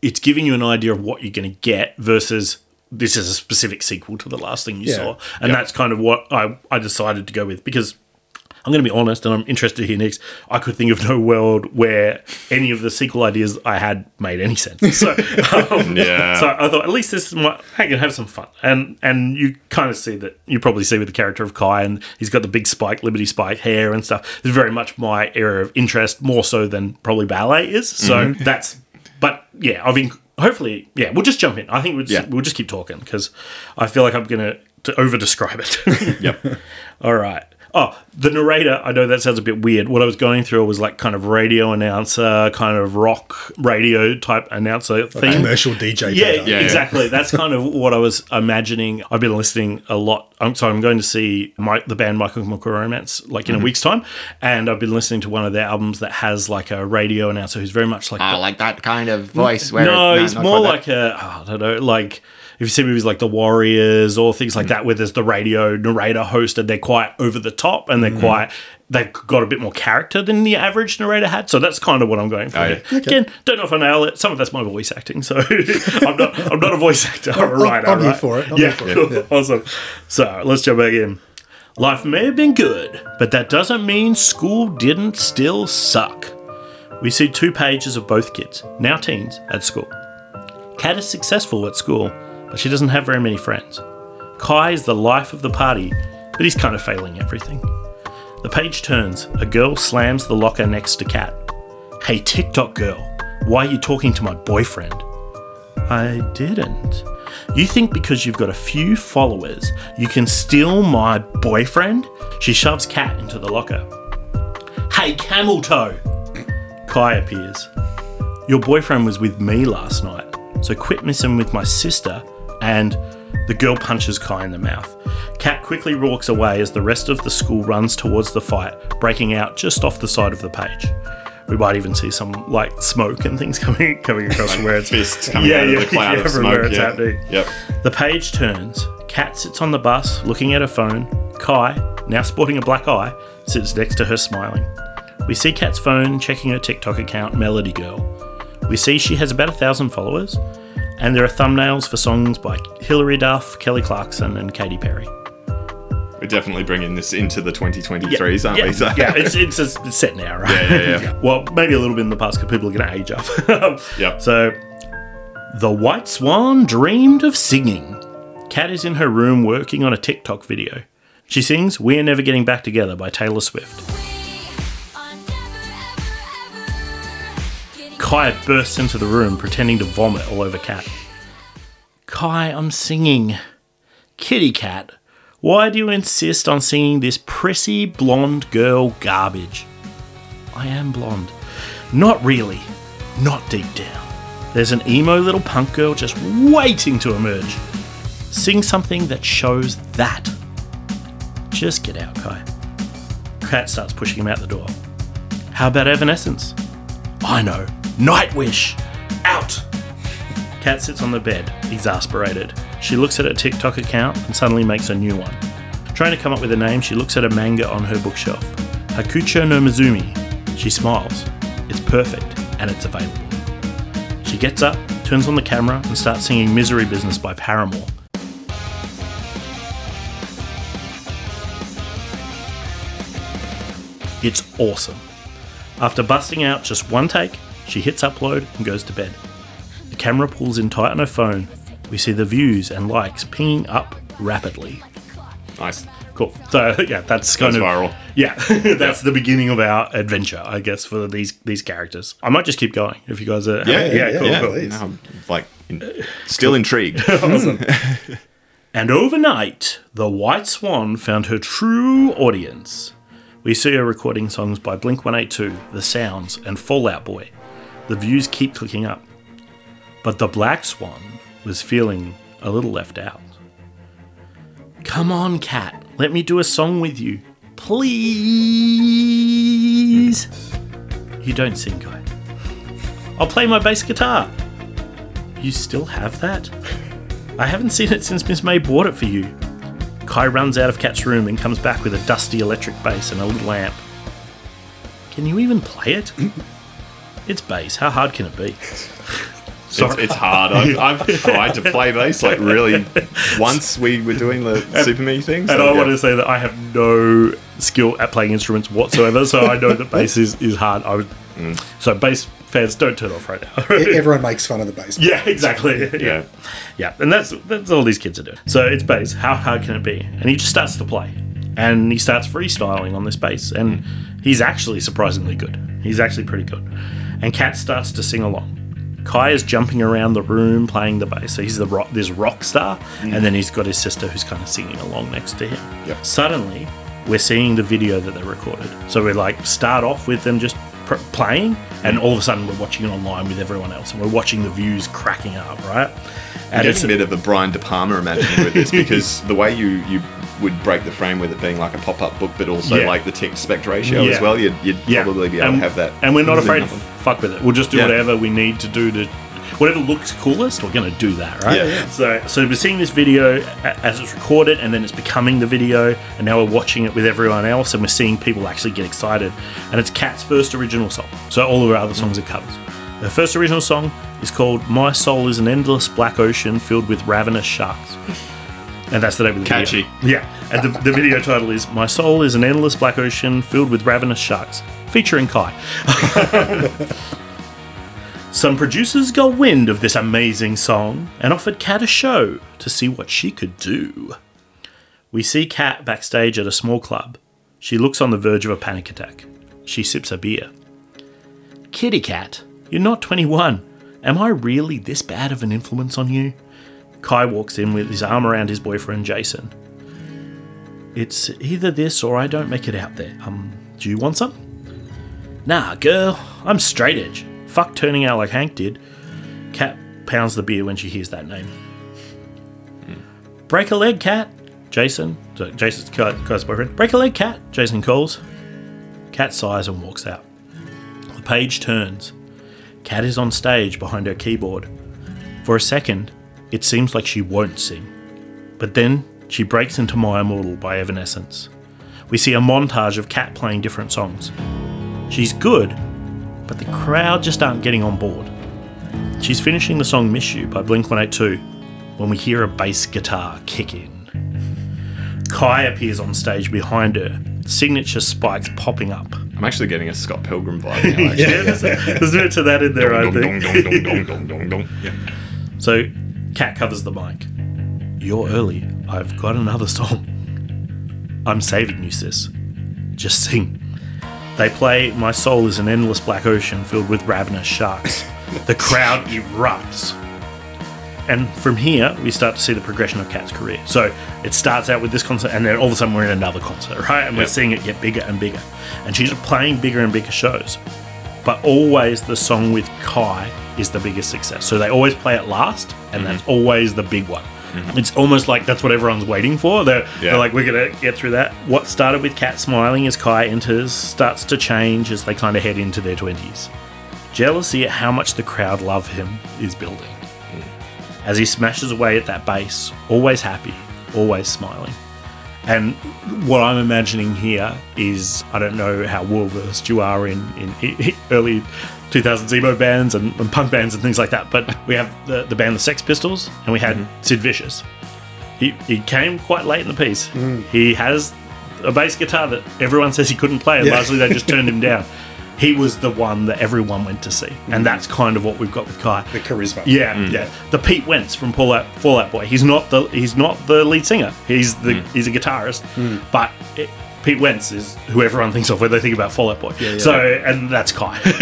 it's giving you an idea of what you're going to get versus this is a specific sequel to the last thing you Yeah. saw, and that's kind of what I I decided to go with because. I'm going to be honest, and I'm interested here hear next. I could think of no world where any of the sequel ideas I had made any sense. [laughs] So, um, Yeah. so I thought at least this might I can have some fun, and and you kind of see that you probably see with the character of Kai, and he's got the big spike, Liberty Spike hair and stuff. It's very much my area of interest, more so than probably ballet is. So that's, but yeah, I've hopefully yeah, we'll just jump in. I think we'll just, Yeah. we'll just keep talking because I feel like I'm gonna to over describe it. [laughs] Yep. All right. Oh, the narrator, I know that sounds a bit weird. What I was going through was like kind of radio announcer, kind of rock radio type announcer thing. Commercial DJ. Yeah, better. yeah. exactly. That's [laughs] kind of what I was imagining. I've been listening a lot. I'm sorry, I'm going to see my, the band My Chemical Romance like in a mm-hmm. week's time, and I've been listening to one of their albums that has like a radio announcer who's very much like I the- like that kind of voice. Where no, it- he's more quite like a oh, I don't know, like if you see movies like The Warriors or things Mm. like that, where there's the radio narrator hosted, they're quite over the top and they're Mm. quite they've got a bit more character than the average narrator had. So that's kind of what I'm going for. Oh, here. yeah. Again, don't know if I nail it. Some of that's my voice acting, so [laughs] I'm not I'm not a voice actor. I'm a I'm- writer. I'm here right? for it. I'm yeah, here for it. Yeah. [laughs] awesome. So let's jump back in. Life may have been good, but that doesn't mean school didn't still suck. We see two pages of both kids, now teens, at school. Kat is successful at school, but she doesn't have very many friends. Kai is the life of the party, but he's kind of failing everything. The page turns, a girl slams the locker next to Kat. Hey, TikTok girl, why are you talking to my boyfriend? I didn't. You think because you've got a few followers, you can steal my boyfriend? She shoves Kat into the locker. Hey, camel toe! Kai appears. Your boyfriend was with me last night, so quit messing with my sister. And the girl punches Kai in the mouth. Kat quickly walks away as the rest of the school runs towards the fight, breaking out just off the side of the page. We might even see some like smoke and things [laughs] coming coming across from where it's Fists coming out of the cloud of from where it's yeah. happening. Yep. The page turns. Kat sits on the bus, looking at her phone. Kai, now sporting a black eye, sits next to her, smiling. We see Kat's phone checking her TikTok account, Melody Girl. We see she has about a thousand followers, and there are thumbnails for songs by Hilary Duff, Kelly Clarkson, and Katy Perry. We're definitely bringing this into the 2023s, aren't yeah, we? So- yeah, it's, it's, it's set now, right? Yeah, yeah, yeah. [laughs] well, maybe a little bit in the past because people are going to age up. [laughs] Yep. So, the White Swan dreamed of singing. Kat is in her room working on a TikTok video. She sings We're Never Getting Back Together by Taylor Swift. Kai bursts into the room pretending to vomit all over Kat. Kai, I'm singing. Kitty Cat, why do you insist on singing this prissy blonde girl garbage? I am blonde. Not really. Not deep down. There's an emo little punk girl just waiting to emerge. Sing something that shows that. Just get out, Kai. Kat starts pushing him out the door. How about Evanescence? I know. Nightwish! Out! Cat sits on the bed, exasperated. She looks at her TikTok account and suddenly makes a new one. Trying to come up with a name, she looks at a manga on her bookshelf. Hakucho no Mizumi. She smiles. It's perfect, and it's available. She gets up, turns on the camera, and starts singing Misery Business by Paramore. It's awesome. After busting out just one take, she hits upload and goes to bed. The camera pulls in tight on her phone. We see the views and likes pinging up rapidly. Nice. Cool. So [laughs] yeah, that's kind Goes of viral. [laughs] Yeah, that's the beginning of our adventure, I guess, for these these characters. I might just keep going if you guys are. Yeah, yeah, cool, cool. No, I'm like in- still intrigued. [laughs] Awesome. And overnight, the White Swan found her true audience. We see her recording songs by Blink 182, The Sounds, and Fall Out Boy. The views keep clicking up. But the Black Swan was feeling a little left out. Come on, cat, let me do a song with you. Please. You don't sing, Kai. I'll play my bass guitar. You still have that? I haven't seen it since Miss May bought it for you. Kai runs out of Cat's room and comes back with a dusty electric bass and a little lamp. Can you even play it? It's bass. How hard can it be? It's, it's hard. I've, I've tried to play bass like really. Once we were doing the Super Me thing, and so, I yeah. want to say that I have no skill at playing instruments whatsoever, so I know that bass is, is hard. I would, mm. So bass fans, don't turn off right now. Everyone makes fun of the bass. Yeah, exactly. Yeah. yeah. And that's that's all these kids are doing. So it's bass. How hard can it be? And he just starts to play. And he starts freestyling on this bass. And he's actually surprisingly good. He's actually pretty good. And Kat starts to sing along. Kai is jumping around the room playing the bass. So he's the rock, this rock star. And then he's got his sister who's kind of singing along next to him. Yep. Suddenly, we're seeing the video that they recorded. So we like start off with them just pr- playing, and all of a sudden we're watching it online with everyone else, and we're watching the views cracking up, right? I'm getting a bit of a Brian De Palma imagining with this [laughs] because the way you you would break the frame with it being like a pop up book, but also Yeah. like the text spec ratio Yeah. as well, you'd, you'd probably be able and, to have that. And we're not afraid to fuck with it. We'll just do whatever we need to do to. Whatever looks coolest, we're going to do that, right? Yeah, yeah. So, so we're seeing this video as it's recorded, and then it's becoming the video, and now we're watching it with everyone else, and we're seeing people actually get excited. And it's Cat's first original song. So all of our other songs are covers. Her first original song is called "My Soul Is an Endless Black Ocean Filled with Ravenous Sharks." And that's the name of the Catchy. video. Yeah. And the, the video title is My Soul is an Endless Black Ocean Filled with Ravenous Sharks, featuring Kai. [laughs] Some producers got wind of this amazing song and offered Kat a show to see what she could do. We see Kat backstage at a small club. She looks on the verge of a panic attack. She sips a beer. Kitty Cat, you're not 21. Am I really this bad of an influence on you? Kai walks in with his arm around his boyfriend Jason. It's either this or I don't make it out there. Um, do you want some? Nah, girl, I'm straight edge. Fuck turning out like Hank did. Cat pounds the beer when she hears that name. Break a leg, Cat. Jason, Jason's Kai's boyfriend. Break a leg, Cat. Jason calls. Cat sighs and walks out. The page turns. Cat is on stage behind her keyboard. For a second, it seems like she won't sing. But then she breaks into My Immortal by Evanescence. We see a montage of Cat playing different songs. She's good, but the crowd just aren't getting on board. She's finishing the song Miss You by Blink 182 when we hear a bass guitar kick in. Kai appears on stage behind her, signature spikes popping up. I'm actually getting a Scott Pilgrim vibe now. [laughs] Yeah, there's, a, bit to that in there, I think. So, Cat covers the mic. You're early. I've got another song. I'm saving you, sis. Just sing. They play My Soul is an Endless Black Ocean filled with ravenous sharks. [laughs] the crowd erupts. And from here, we start to see the progression of Cat's career. So it starts out with this concert, and then all of a sudden we're in another concert, right? And we're seeing it get bigger and bigger. And she's playing bigger and bigger shows. But always the song with Kai is the biggest success. So they always play it last, and mm-hmm. that's always the big one. Mm-hmm. It's almost like that's what everyone's waiting for. They're, they're like, we're going to get through that. What started with Cat smiling as Kai enters starts to change as they kind of head into their 20s. Jealousy at how much the crowd love him is building. Mm. As he smashes away at that bass, always happy, always smiling. And what I'm imagining here is I don't know how well versed you are in, in early 2000s emo bands and, and punk bands and things like that, but [laughs] we have the, the band The Sex Pistols and we had mm-hmm. Sid Vicious. He, he came quite late in the piece. Mm. He has a bass guitar that everyone says he couldn't play, and Yeah. largely they just turned him down. [laughs] He was the one that everyone went to see, and mm-hmm. that's kind of what we've got with Kai. The charisma. Yeah, yeah. Mm. The Pete Wentz from Fallout Fall Out Boy. He's not the he's not the lead singer. He's the mm. he's a guitarist, mm. but it, Pete Wentz is who everyone thinks of when they think about Fall Out Boy. yeah. So and that's Kai. [laughs]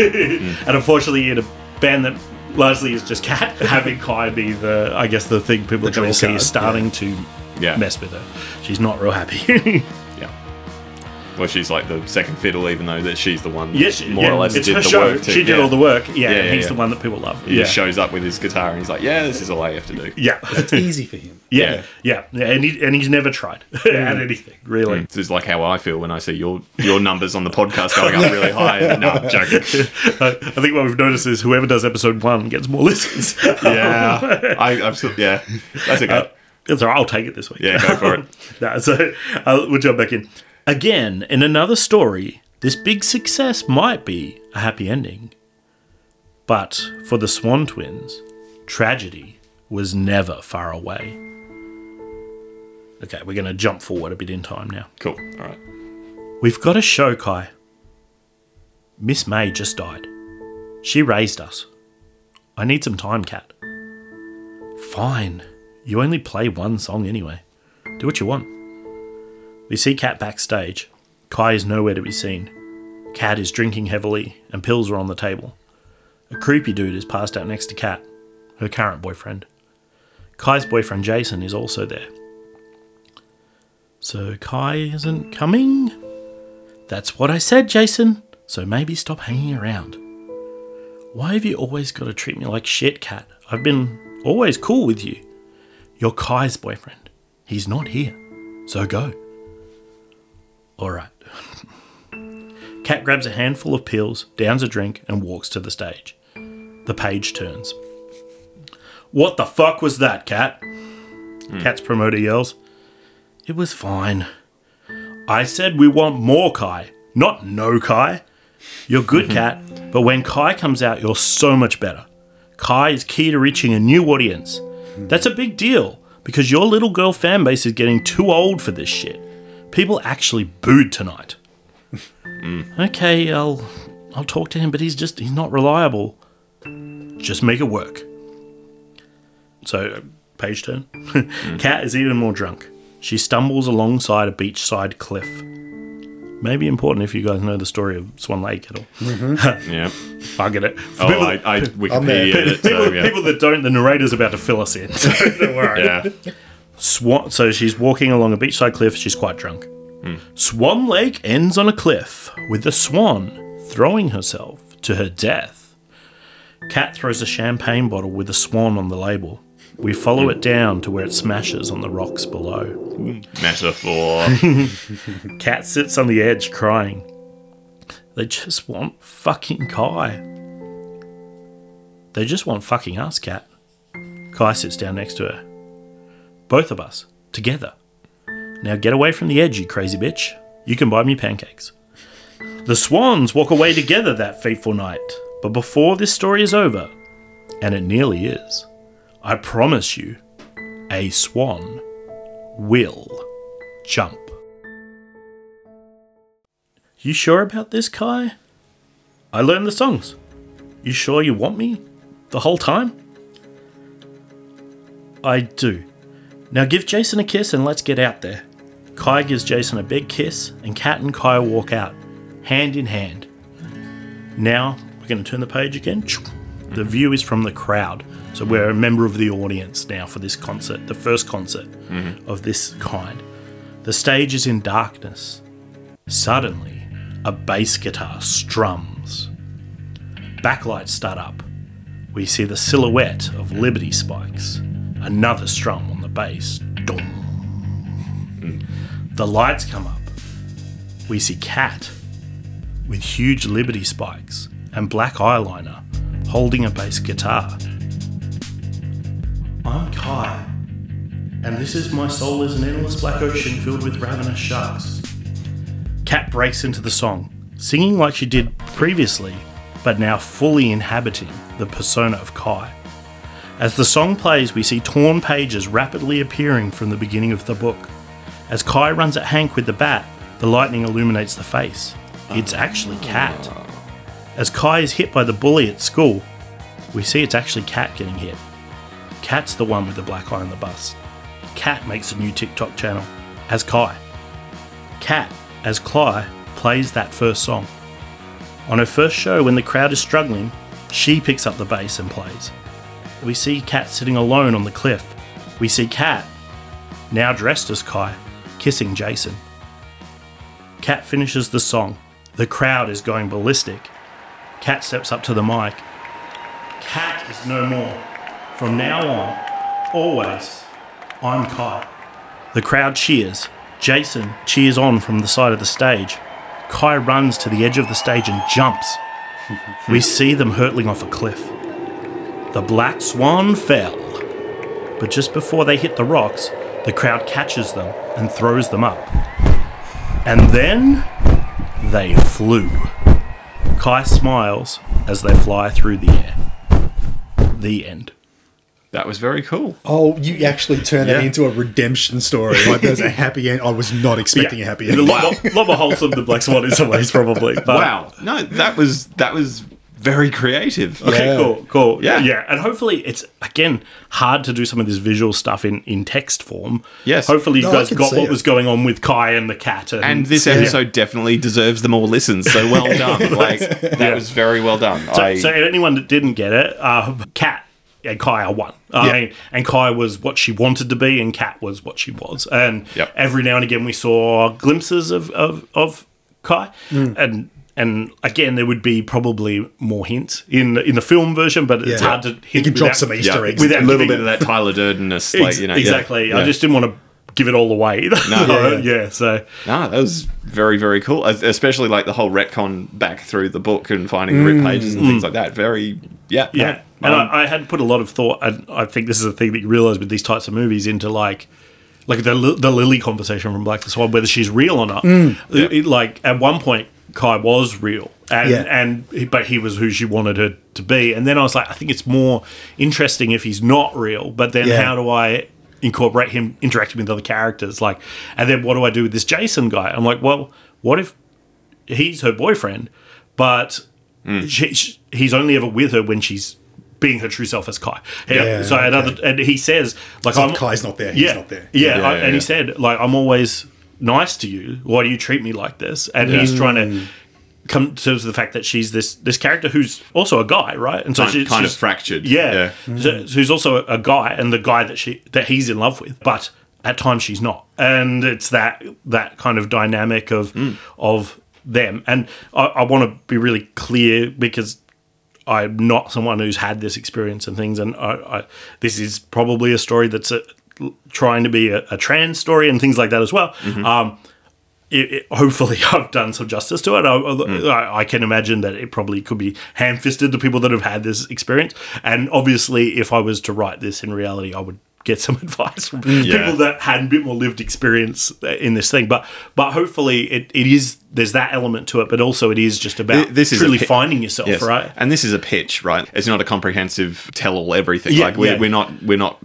And unfortunately, in a band that largely is just Cat, [laughs] having Kai be the I guess the thing people The are going to see is starting to Yeah. mess with her. She's not real happy. [laughs] Yeah. Well, she's like the second fiddle, even though that she's the one that yes, yeah, more or less it's did her the show. work. To, she did yeah. all the work. Yeah, Yeah, and yeah, he's the one that people love. He yeah. just shows up with his guitar and he's like, "Yeah, this is all I have to do." yeah. It's easy for him. [laughs] Yeah, yeah, yeah, and, he, and he's never tried [laughs] at anything really. This is like how I feel when I see your your numbers on the podcast going up really high. [laughs] No, I'm joking. I, I think what we've noticed is whoever does episode one gets more listens. Yeah, I, I'm still, yeah, that's okay. Uh, it's all right. I'll take it this week. Yeah, go for it. no, so uh, we'll jump back in again in another story. This big success might be a happy ending, but for the Swan twins, tragedy was never far away. Okay, we're going to jump forward a bit in time now. cool. All right. We've got a show, Kai. Miss May just died. She raised us. I need some time, Cat. Fine. You only play one song anyway. Do what you want. We see Cat backstage. Kai is nowhere to be seen. Cat is drinking heavily, and pills are on the table. A creepy dude is passed out next to Cat, her current boyfriend. Kai's boyfriend Jason is also there. So Kai isn't coming? That's what I said, Jason. So maybe stop hanging around. Why have you always got to treat me like shit, Cat? I've been always cool with you. You're Kai's boyfriend. He's not here. So go. Alright. Cat grabs a handful of pills, downs a drink, and walks to the stage. The page turns. What the fuck was that, Cat? Cat's hmm. promoter yells. It was fine. I said we want more Kai, not no Kai. You're good, mm-hmm. Cat, but when Kai comes out, you're so much better. Kai is key to reaching a new audience. That's a big deal because your little girl fan base is getting too old for this shit. People actually booed tonight. Hmm. Okay, I'll I'll talk to him, but he's just he's not reliable. Just make it work. So, page turn. Hmm. Cat is even more drunk. She stumbles alongside a beachside cliff. Maybe important if you guys know the story of Swan Lake at all. Mm-hmm. [laughs] Yeah. I get it. For Oh, people, I, I there. Wikipedia it. people, So, yeah. people that don't, the narrator's about to fill us in. So don't worry. yeah. Swan. So she's walking along a beachside cliff. She's quite drunk. Hmm. Swan Lake ends on a cliff with the swan throwing herself to her death. Cat throws a champagne bottle with a swan on the label. We follow it down to where it smashes on the rocks below. Metaphor. [laughs] Cat sits on the edge crying. They just want fucking Kai. They just want fucking us, Cat. Kai sits down next to her. Both of us, together. Now get away from the edge, you crazy bitch. You can buy me pancakes. The swans walk away together that fateful night, but before this story is over, and it nearly is. I promise you, a swan will jump. You sure about this, Kai? I learned the songs. You sure you want me the whole time? I do. Now give Jason a kiss and let's get out there. Kai gives Jason a big kiss, and Kat and Kai walk out, hand in hand. Now we're going to turn the page again. The view is from the crowd. So we're a member of the audience now for this concert, the first concert mm-hmm. of this kind. The stage is in darkness. Suddenly, a bass guitar strums. Backlights start up. We see the silhouette of Liberty Spikes. Another strum The lights come up. We see Cat with huge Liberty Spikes and black eyeliner holding a bass guitar. I'm Kai, and this is my soul is an endless black ocean filled with ravenous sharks. Cat breaks into the song, singing like she did previously, but now fully inhabiting the persona of Kai. As the song plays, we see torn pages rapidly appearing from the beginning of the book. As Kai runs at Hank with the bat, the lightning illuminates the face. It's actually Cat. As Kai is hit by the bully at school, we see it's actually Cat getting hit. Cat's the one with the black eye on the bus. Cat makes a new TikTok channel as Kai. Cat, as Kai, plays that first song. On her first show, when the crowd is struggling, she picks up the bass and plays. We see Cat sitting alone on the cliff. We see Cat, now dressed as Kai, kissing Jason. Cat finishes the song. The crowd is going ballistic. Cat steps up to the mic. Cat is no more. From now on, always, I'm Kai. The crowd cheers. Jason cheers on from the side of the stage. Kai runs to the edge of the stage and jumps. we see them hurtling off a cliff. The black swan fell. But just before they hit the rocks, the crowd catches them and throws them up. And then they flew. Kai smiles as they fly through the air. The end. That was very cool. Oh, you actually turned that into a redemption story. Like there's a happy end. I was not expecting a happy end. A end. lot, more, lot more wholesome than Black Swan in some ways, probably. But, wow. No, that was that was very creative. Okay, cool, cool. Yeah. yeah. And hopefully, it's again hard to do some of this visual stuff in, in text form. Yes. Hopefully, you No, guys got what it. was going on with Kai and the cat. And, And this Yeah. episode definitely deserves the more listens. So well [laughs] done. Like that Yeah. was very well done. So, I, so anyone that didn't get it, uh, Cat and Kai are one. Uh, Yeah. and, and Kai was what she wanted to be, and Cat was what she was. And every now and again, we saw glimpses of of, of Kai, Mm. and and again, there would be probably more hints in the, in the film version, but it's Yeah. hard to You hint could drop some Easter yeah, eggs. without A little giving- bit of that Tyler Durden-ness, like, you know, yeah. exactly. I just didn't want to give it all away. either. No, [laughs] yeah. So No, that was very, very cool. Especially like the whole retcon back through the book and finding the rip Mm. pages and things Mm. like that. Very, yeah, Yeah, no, and um, I, I had put a lot of thought, and I think this is a thing that you realize with these types of movies into like, like the the Lily conversation from Black the Swan, whether she's real or not. Mm. It- it- like at one point, Kai was real, and Yeah. and but he was who she wanted her to be, and then I was like, I think it's more interesting if he's not real. But then Yeah. how do I? incorporate him interacting with other characters like and then what do i do with this jason guy i'm like well what if he's her boyfriend but mm. she, she- he's only ever with her when she's being her true self as Kai. Yeah. Yeah, so another, and he says like, So if Kai's not there, he's yeah, not there. Yeah, Yeah, I- yeah, and he said like, I'm always nice to you. Why do you treat me like this? And Yeah. he's trying Mm. to come to terms with the fact that she's this this character who's also a guy, right? And so Kind- she's kind of fractured. Yeah, Yeah. So, so who's also a, a guy, and the guy that she that he's in love with, but at times she's not, and it's that that kind of dynamic of Mm. of them. And I, I want to be really clear because I'm not someone who's had this experience and things, and I, I, this is probably a story that's a, trying to be a, a trans story and things like that as well. Mhm. Um, it, it, hopefully, [laughs] I've done some justice to it. I, I, I can imagine that it probably could be ham fisted to people that have had this experience. And obviously, if I was to write this in reality, I would get some [laughs] advice from Mm. Yeah. people that had a bit more lived experience in this thing. But but hopefully it, it is there's that element to it, but also it is just about this is truly pi- finding yourself, Yes. right? And this is a pitch, right? It's not a comprehensive tell all everything. Yeah, like we're, yeah. we're not we're not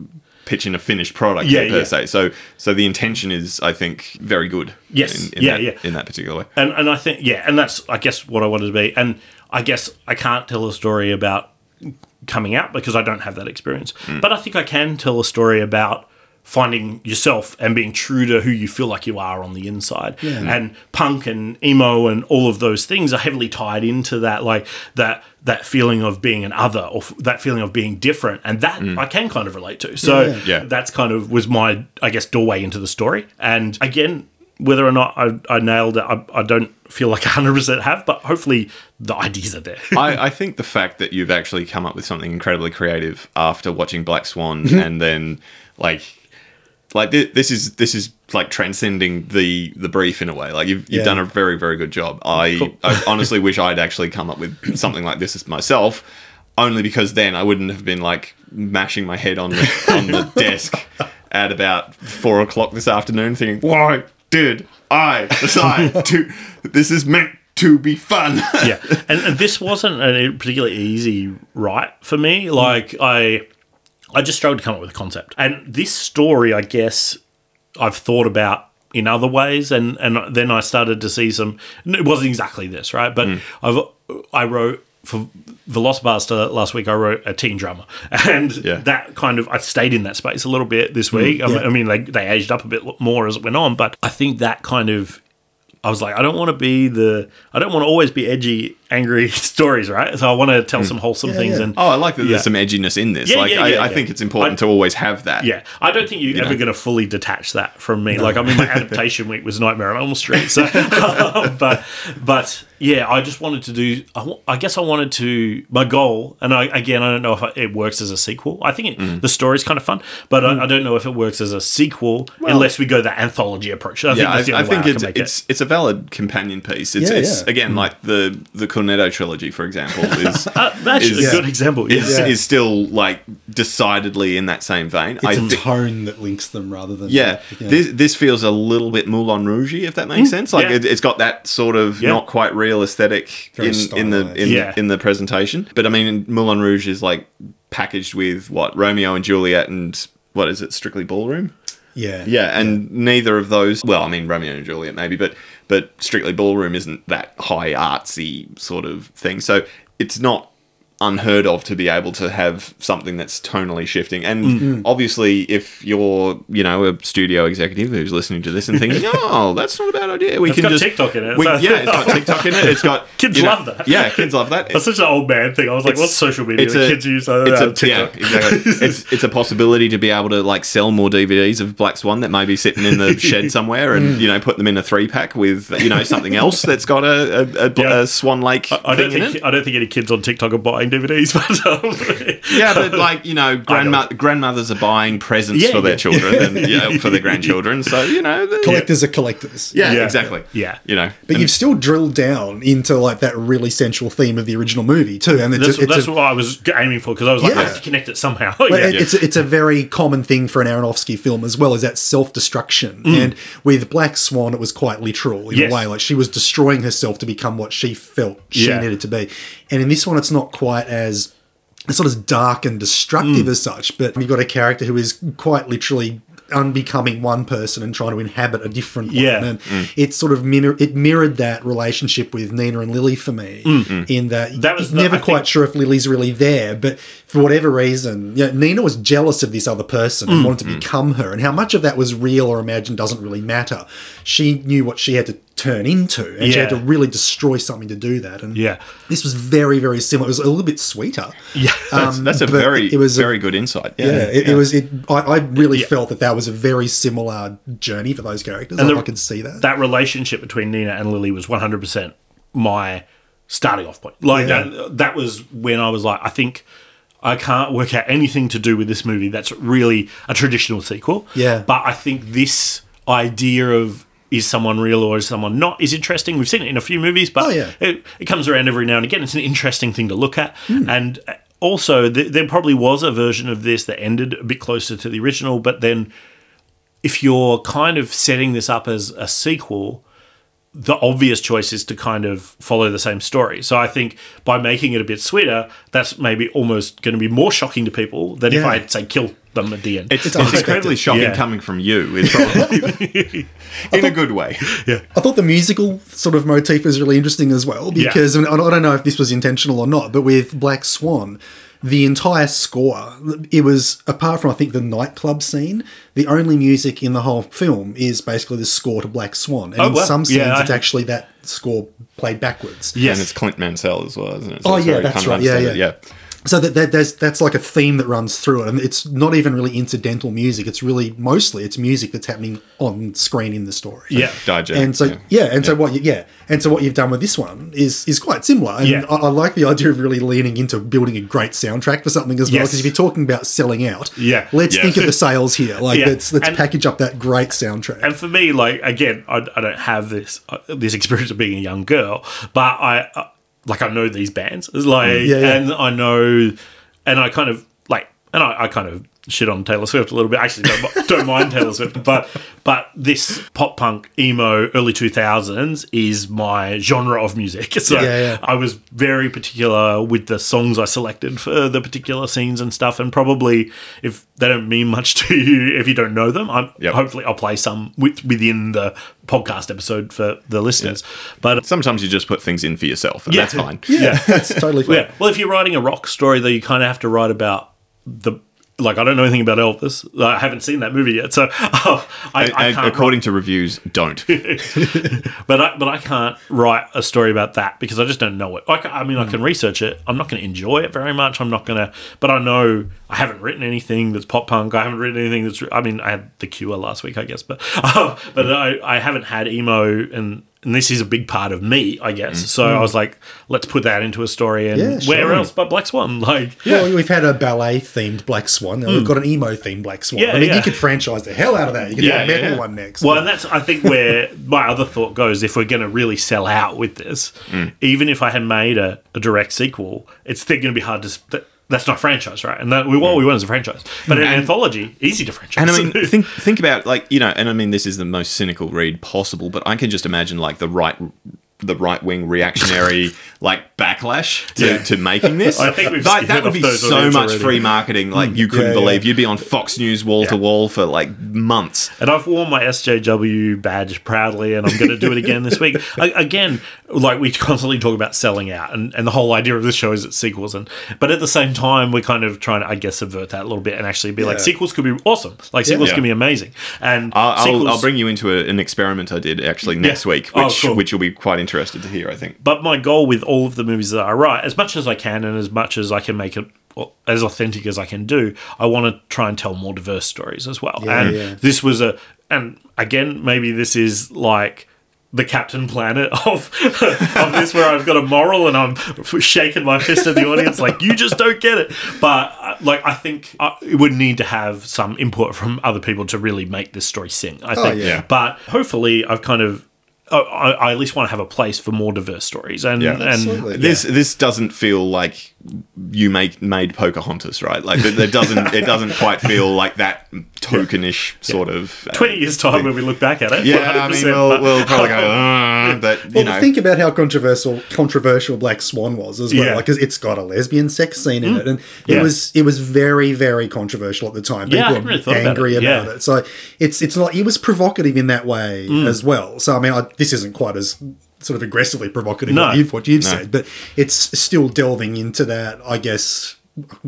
pitching a finished product Yeah, per yeah. se. So so the intention is, I think, very good. Yes. In, in Yeah, that, yeah. In that particular way. And and I think yeah, and that's I guess what I wanted to be. And I guess I can't tell a story about coming out because I don't have that experience. Mm. But I think I can tell a story about finding yourself and being true to who you feel like you are on the inside. Yeah. And punk and emo and all of those things are heavily tied into that like that that feeling of being an other or f- that feeling of being different and that I can kind of relate to. So Yeah. Yeah. that's kind of was my I guess doorway into the story. And again, whether or not I, I nailed it, I, I don't feel like [laughs] I 100% have, but hopefully the ideas are there. I, [laughs] I think the fact that you've actually come up with something incredibly creative after watching Black Swan Mm-hmm. and then like like thi- this is this is like transcending the the brief in a way. Like you've you've Yeah. done a very very good job. I, [laughs] I honestly wish I'd actually come up with something like this myself. Only because then I wouldn't have been like mashing my head on the [laughs] on the desk at about four o'clock this afternoon, thinking, "Why did I decide [laughs] to? This is meant to be fun." yeah, and, and this wasn't a particularly easy write for me. Like I, I just struggled to come up with a concept, and this story, I guess, I've thought about in other ways, and and then I started to see some. It wasn't exactly this, right? But mm. I've I wrote for Velocipastor last week. I wrote a teen drama, [laughs] and Yeah. that kind of I stayed in that space a little bit this mm. week. I, mean, I mean, they they aged up a bit more as it went on, but I think that kind of I was like, I don't want to be the, I don't want to always be edgy, angry [laughs] stories, right? So I want to tell hmm. some wholesome things. yeah. And Oh, I like that Yeah. there's some edginess in this. Yeah, like yeah, I, yeah, I think it's important I- to always have that. yeah, I don't think you're ever going to fully detach that from me. Like, I mean, my [laughs] adaptation week was Nightmare on Elm Street. So, [laughs] um, but, but yeah, I just wanted to do. I, I guess I wanted to. My goal, and I again, I don't know if it works as a sequel. I think it, Mm. the story's kind of fun, but I, hmm. I don't know if it works as a sequel unless we go the anthology approach. I think Yeah, I, that's the I only way think I it's make it's it's a valid companion piece. It's, Yeah, it's yeah. again hmm. like the the Cornetto trilogy, for example, [laughs] is Uh, that's is- a good example. is, Yeah. is still like decidedly in that same vein. It's I a think. tone that links them rather than Yeah, this this feels a little bit Moulin Rouge, if that makes sense. Like Mm. yeah. it, it's got that sort of Yeah. not quite real aesthetic Very in, in the in. Yeah. in the presentation. But I mean, Moulin Rouge is like packaged with what Romeo and Juliet and what is it, Strictly Ballroom? yeah, Yeah, and neither of those. Well, I mean Romeo and Juliet maybe, but but Strictly Ballroom isn't that high artsy sort of thing. So it's not unheard of to be able to have something that's tonally shifting. And Mm. obviously, if you're you know a studio executive who's listening to this and thinking, [laughs] oh, that's not a bad idea, we It's can got just TikTok in it, we- so- yeah, it's got TikTok in it. It's got [laughs] Kids you know- love that. Yeah, kids love that. [laughs] That's such an old man thing. I was like, It's- what's social media it's a- kids use? Uh, it's a, TikTok. Yeah, exactly. it's it's a possibility to be able to like sell more DVDs of Black Swan that may be sitting in the shed somewhere, Mm. and you know put them in a three pack with you know something else that's got a a, a, Yeah. a Swan Lake I don't thing in think it. I don't think any kids on TikTok are buying DVDs, [laughs] but um, Yeah, but like you [laughs] know, grandma- grandmothers are buying presents Yeah, for their yeah. children and [laughs] you know, for their grandchildren. So you know, the- collectors are collectors. yeah, Yeah. exactly. Yeah. you know, But and- you've still drilled down into like that really central theme of the original movie too, and it's that's, a, it's that's a, what I was aiming for because I was like, I have to connect it somehow. Yeah. it- it's it's a very common thing for an Aronofsky film as well, as that self destruction. Mm. And with Black Swan, it was quite literal in Yes. a way. Like she was destroying herself to become what she felt she Yeah. needed to be. And in this one, it's not quite as it's not as dark and destructive Mm. as such. But you've got a character who is quite literally unbecoming one person and trying to inhabit a different one. Yeah. And it sort of mirror, it mirrored that relationship with Nina and Lily for me in that, Mm. That was the- never I quite think- sure if Lily's really there, but for whatever reason, yeah, Nina was jealous of this other person Mm. and wanted to become her. And how much of that was real or imagined doesn't really matter. She knew what she had to turn into, and she had to really destroy something to do that. And Yeah. this was very, very similar. It was a little bit sweeter. yeah. that's, um, that's a very it was a- very good insight. Yeah, Yeah, it, it was. It, I, I really Yeah. felt that that was a very similar journey for those characters. And I, the- I could see that. that relationship between Nina and Lily was 100% my starting off point. Like Yeah. that, that was when I was like, I think I can't work out anything to do with this movie that's really a traditional sequel. Yeah. But I think this idea of is someone real or is someone not is interesting. We've seen it in a few movies, but Oh, yeah. it, it comes around every now and again. It's an interesting thing to look at. Hmm. And also th- there probably was a version of this that ended a bit closer to the original, but then if you're kind of setting this up as a sequel, the obvious choice is to kind of follow the same story. So I think by making it a bit sweeter, that's maybe almost going to be more shocking to people than if Yeah. I say kill them at the end. It's, it's incredibly shocking Yeah. coming from you. It's probably [laughs] in a good way. Yeah. I thought the musical sort of motif was really interesting as well Yeah. because and I don't know if this was intentional or not, but with Black Swan, the entire score, it was apart from I think the nightclub scene, the only music in the whole film is basically the score to Black Swan, and Oh, in wow. some scenes Yeah, I- it's actually that score played backwards. Yeah, And it's Clint Mansell as well, isn't it? Oh, yeah, that's right. Yeah, understated, yeah. So that, that there's that's like a theme that runs through it, and it's not even really incidental music. It's really mostly it's music that's happening on screen in the story. Yeah. Digest, and so yeah. yeah, and so what you, yeah, and so what you've done with this one is is quite similar. And Yeah. I, I like the idea of really leaning into building a great soundtrack for something as well. Yes. Because if you're talking about selling out, Yeah. let's Yeah. think of the [laughs] sales here. Like Yeah. let's let's And- package up that great soundtrack. And for me, like again, I, I don't have this uh, this experience of being a young girl, but I uh, like I know these bands, It's like, Mm. Yeah, yeah. and I know, and I kind of like, and I, I kind of shit on Taylor Swift a little bit. Actually, don't, don't mind Taylor Swift, but but this pop punk emo early two thousands is my genre of music. [laughs] So Yeah, yeah. I was very particular with the songs I selected for the particular scenes and stuff. And probably if they don't mean much [laughs] to you, if you don't know them, I'm hopefully I'll play some with, within the podcast episode for the listeners. But Sometimes you just put things in for yourself, and Yeah. that's fine. Yeah, that's totally fine. yeah. Well, if you're writing a rock story, though, you kind of have to write about the. Like I don't know anything about Elvis. I haven't seen that movie yet, so [laughs] I, I and can't. according to reviews, don't. [laughs] but I, but I can't write a story about that because I just don't know it. I, I mean, I can research it. I'm not going to enjoy it very much. I'm not going to, but I know I haven't written anything that's pop punk. I haven't written anything that's. I mean, I had the Cure last week, I guess, but uh, [laughs] but I, I haven't had emo, and and this is a big part of me, I guess. Mm. So I mm. was like, let's put that into a story, and Yeah, where else but Black Swan? [laughs] Like, Well, we've had a ballet themed Black Swan. Now we've mm. got an emo themed Black Swan. Yeah, I mean, yeah. you could franchise the hell out of that. You could Yeah, do a metal yeah. one next. Well, and that's I think where [laughs] my other thought goes. If we're going to really sell out with this, Mm. even if I had made a, a direct sequel, it's still going to be hard to. That, that's not franchise, right? And that we what we want is a franchise, but an And- anthology, easy to franchise. And I mean, [laughs] think think about like you know, and I mean, this is the most cynical read possible, but I can just imagine like the right the right wing reactionary [laughs] like backlash to, Yeah. to making this. [laughs] I think we've that, would be so much already. free marketing, like mm. you couldn't Yeah, believe. yeah. You'd be on Fox News wall to wall for like months. And I've worn my SJW badge proudly, and I'm going to do it again this week. [laughs] I, again, like we constantly talk about selling out, and, and the whole idea of this show is it's sequels, and but at the same time, we're kind of trying to, I guess, subvert that a little bit and actually be like sequels could be awesome, like sequels can be amazing, and I'll, I'll, sequels, I'll bring you into a, an experiment I did actually next week, Oh, which cool. which you'll be quite interested to hear. I think. But my goal with all of the movies that I write, as much as I can and as much as I can make it as authentic as I can do, I want to try and tell more diverse stories as well. Yeah, and yeah. this was a, and again, maybe this is like the Captain Planet [laughs] of of this, where I've got a moral and I'm shaking my fist at the audience, like you just don't get it. But uh, like I think uh, it would need to have some input from other people to really make this story sing. I Oh, think, yeah. but hopefully, I've kind of. I, I I at least want to have a place for more diverse stories, and Yeah. and Absolutely. This this doesn't feel like you make made Pocahontas, right? Like it, it doesn't it doesn't quite feel like that tokenish sort of uh, twenty years time when we look back at it. Yeah, I mean we'll, we'll probably go, [laughs] uh, but you Well, know, think about how controversial controversial Black Swan was as well. Yeah. Mm. Like 'cause it's got a lesbian sex scene in it, and Yeah. it was it was very very controversial at the time. Yeah, I People hadn't were really thought about angry it. about, Yeah. it. So it's it's not it was provocative in that way Mm. as well. So I mean, I, this isn't quite as sort of aggressively provocative No. what you've what you've No. said, but it's still delving into that, I guess,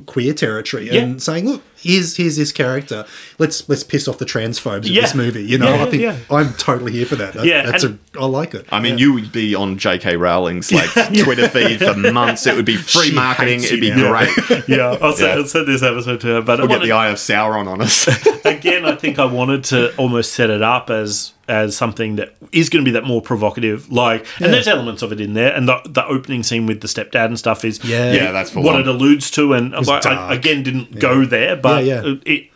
queer territory Yeah. and saying, look, here's here's this character. Let's let's piss off the transphobes in Yeah. this movie. You know, Yeah, I think yeah. I'm totally here for that. That- Yeah, that's and- a I like it. I mean, you would be on J.K. Rowling's like [laughs] Twitter feed for months. It would be free She marketing. It'd be now. great. yeah, [laughs] I'll, send, I'll send this episode to her. But I We'll get wanted- the Eye of Sauron on us. [laughs] again, I think I wanted to almost set it up as as something that is going to be that more provocative. Like, and Yeah. there's elements of it in there, and the the opening scene with the stepdad and stuff is Yeah. Yeah, that's full what on. it alludes to. And like, I, again, didn't go there, but Yeah, yeah. it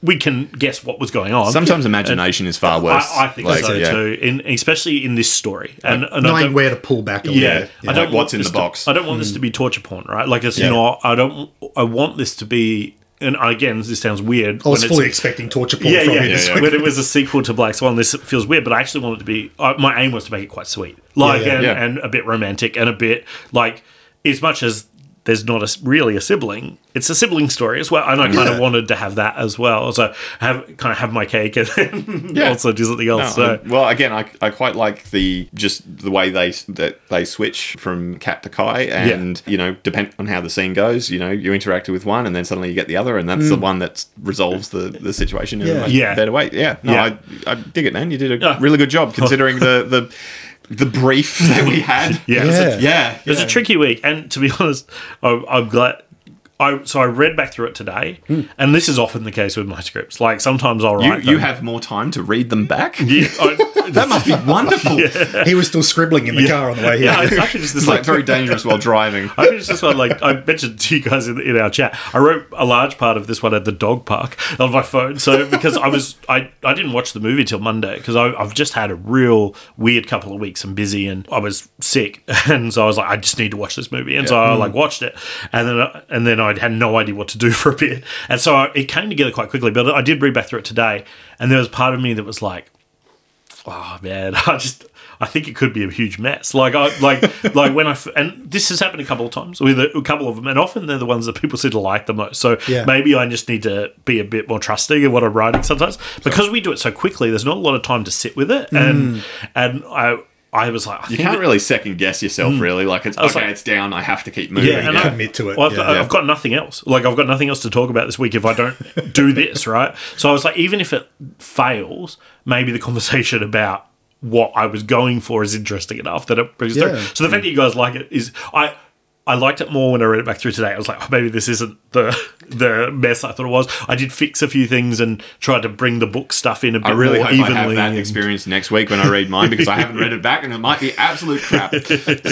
we can guess what was going on. Sometimes imagination is far worse. I, I think Like, so yeah. too, in, especially in this story. And, and I Knowing don't- where to pull back a yeah, little. I don't Like, want what's in this the to- box. I don't want this to be torture porn, right? Like it's Yeah. not. I don't. I want this to be. And again, this sounds weird. I was when fully it's- expecting torture porn yeah, from yeah, you this yeah. week. When it was a sequel to Black Swan, this feels weird, but I actually wanted to be. Uh, my aim was to make it quite sweet, like yeah. and, Yeah. and a bit romantic and a bit like as much as there's not a, s- really a sibling. It's a sibling story as well, and I kind of wanted to have that as well. So have kind of have my cake and then Yeah. also do something else. No, so I- well, again, I, I quite like the just the way they that they switch from cat to Kai, and you know, depend on how the scene goes. You know, you interacted with one, and then suddenly you get the other, and that's the one that resolves the, the situation in Yeah. a much Mm. Yeah. better way. Yeah, no, Yeah. I, I dig it, man. You did a Yeah. really good job [laughs] considering the the the brief that we had. [laughs] Yeah. It was a- Yeah. yeah, It was a tricky week, and to be [laughs] honest, I, I'm glad. I so I read back through it today, Hmm. and this is often the case with my scripts. Like sometimes I'll write. you them. have more time to read them back. [laughs] Yeah, I- [laughs] That must be wonderful. [laughs] He was still scribbling in the car on the way here. yeah, I, I think it's It's this like like very dangerous while driving. I think it's just one like I mentioned to you guys in, in our chat. I wrote a large part of this one at the dog park on my phone. So because I was I, I didn't watch the movie till Monday because I've just had a real weird couple of weeks. I'm busy and I was sick, and so I was like I just need to watch this movie, and so I like watched it, and then and then I had no idea what to do [laughs] for a bit, and so I, it came together quite quickly. But I did read back through it today, and there was part of me that was like oh man, [laughs] I just I think it could be a huge mess. Like I like [laughs] like when I f- and this has happened a couple of times with a, a couple of them, and often they're the ones that people seem to like the most. So Yeah. maybe I just need to be a bit more trusting in what I'm writing sometimes because we do it so quickly. There's not a lot of time to sit with it, and mm. and I I was like I You can't it- really second guess yourself, hmm. really. Like it's okay, like- it's down. I have to keep moving. Yeah, and I- Commit to it. Well, I've, yeah. I've got nothing else. Like I've got nothing else to talk about this week if I don't [laughs] do this, right? So I was like, even if it fails, maybe the conversation about what I was going for is interesting enough that it brings through. So the fact that you guys like it is I. I liked it more when I read it back through today. I was like, oh, maybe this isn't the the mess I thought it was. I did fix a few things and tried to bring the book stuff in a bit I really more hope evenly. I have that and- experience next week when I read mine because I haven't read it back and it might be absolute crap. [laughs]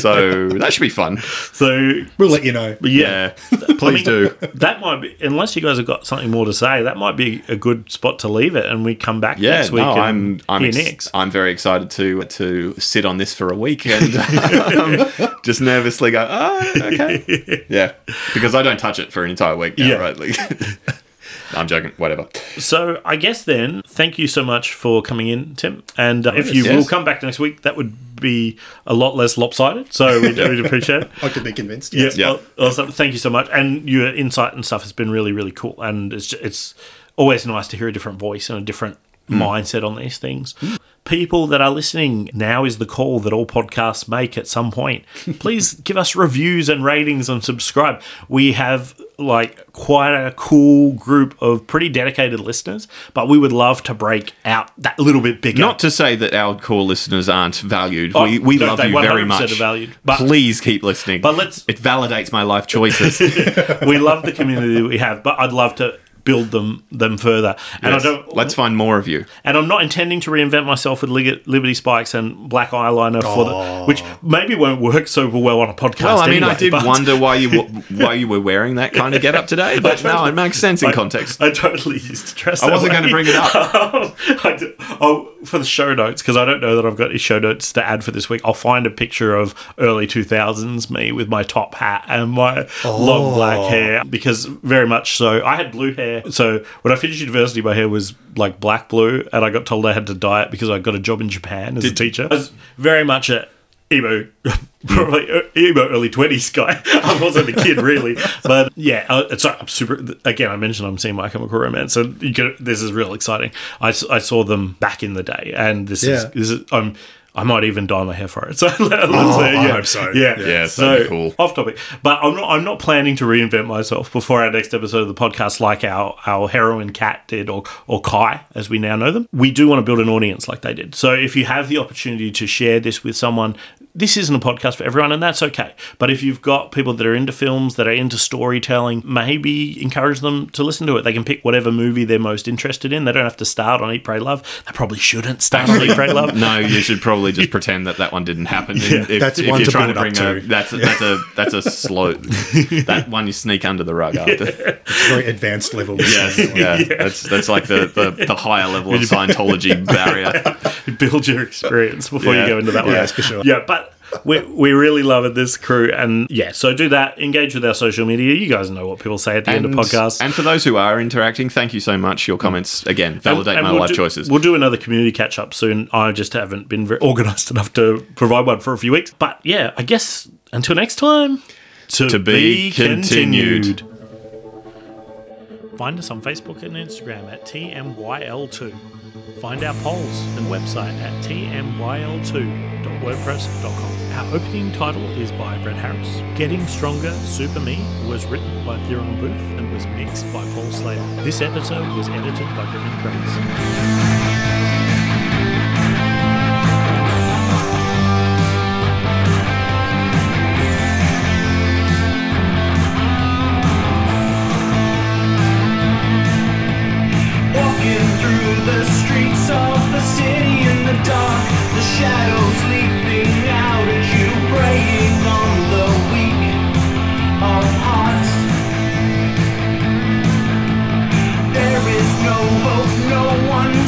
So that should be fun. so We'll let you know. But yeah, Please I mean, do. That might be, unless you guys have got something more to say, that might be a good spot to leave it, and we come back Yeah, next week. no, and I'm I'm hear ex- next. I'm very excited to to sit on this for a week and [laughs] um, just nervously go, oh, okay, [laughs] yeah, because I don't touch it for an entire week now, Yeah. right? Like, [laughs] I'm joking, whatever. So I guess then, thank you so much for coming in, Tim. And uh, if you Yes. will come back next week, that would be a lot less lopsided. So we'd, we'd appreciate it. [laughs] I could be convinced. Yeah, Yes. Yeah. well, also, thank you so much, and your insight and stuff has been really, really cool. And it's it's always nice to hear a different voice and a different mindset on these things. People that are listening, now is the call that all podcasts make at some point. [laughs] Please give us reviews and ratings and subscribe. We have like quite a cool group of pretty dedicated listeners, but we would love to break out that little bit bigger. Not to say that our core listeners aren't valued. Oh, we we no, love you 100% very are much. valued. But- Please keep listening. But let's- it validates my life choices. [laughs] we love the community that we have, but I'd love to build them them further. And Yes. I don't Let's find more of you. and I'm not intending to reinvent myself with Liberty Spikes and black eyeliner for the, oh. which maybe won't work so well on a podcast. Well, I mean, I did but- wonder why you [laughs] why you were wearing that kind of get up today, [laughs] but no, it makes sense in context. I totally used to dress. I wasn't way. gonna bring it up. [laughs] I did- oh, for the show notes because I don't know that I've got any show notes to add for this week. I'll find a picture of early two thousands me with my top hat and my long black Oh. hair because very much so. I had blue hair, so when I finished university, my hair was like black blue, and I got told I had to dye it because I got a job in Japan as a teacher. I was very much a emo, [laughs] probably emo early twenties guy. [laughs] I wasn't a kid really, but yeah, uh, it's I'm super. Again, I mentioned I'm seeing My Chemical Romance, so this is real exciting. I saw them back in the day, and this is this is I'm. I might even dye my hair for it. [laughs] So [laughs] let's Oh, say, I yeah. hope so. Yeah, Yeah, So that'd be cool. off topic, but I'm not. I'm not planning to reinvent myself before our next episode of the podcast, like our our heroine cat did, or or Kai, as we now know them. We do want to build an audience like they did. So if you have the opportunity to share this with someone, this isn't a podcast for everyone, and that's okay. But if you've got people that are into films, that are into storytelling, maybe encourage them to listen to it. They can pick whatever movie they're most interested in. They don't have to start on Eat, Pray, Love. They probably shouldn't start on Eat, Pray, Love. [laughs] no, you should probably just [laughs] pretend that that one didn't happen. Yeah. if, That's if one you're to trying to bring up a to. that's a, that's a that's a slow [laughs] that one you sneak under the rug after. It's very advanced level. Yes, yeah, that's that's like the, the, the higher level of Scientology barrier. build your experience before Yeah. you go into that one. Yes, for sure. Yeah, but we, we really love it, this crew. And yeah, so do that. Engage with our social media. You guys know what people say at the end of podcasts. And for those who are interacting, thank you so much. Your comments again validate And- and my we'll life do- choices. We'll do another community catch up soon. I just haven't been very organised [laughs] enough to provide one for a few weeks. But yeah, I guess until next time, to, To be continued. Find us on Facebook and Instagram at TMYL2. Find our polls and website at tmyl2.wordpress.com. Our opening title is by Brett Harris. Getting Stronger Super Me was written by Theron Booth and was mixed by Paul Slater. This episode was edited by Brendan Krebs.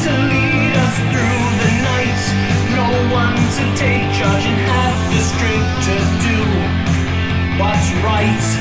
To lead us through the night, no one to take charge and have the strength to do what's right.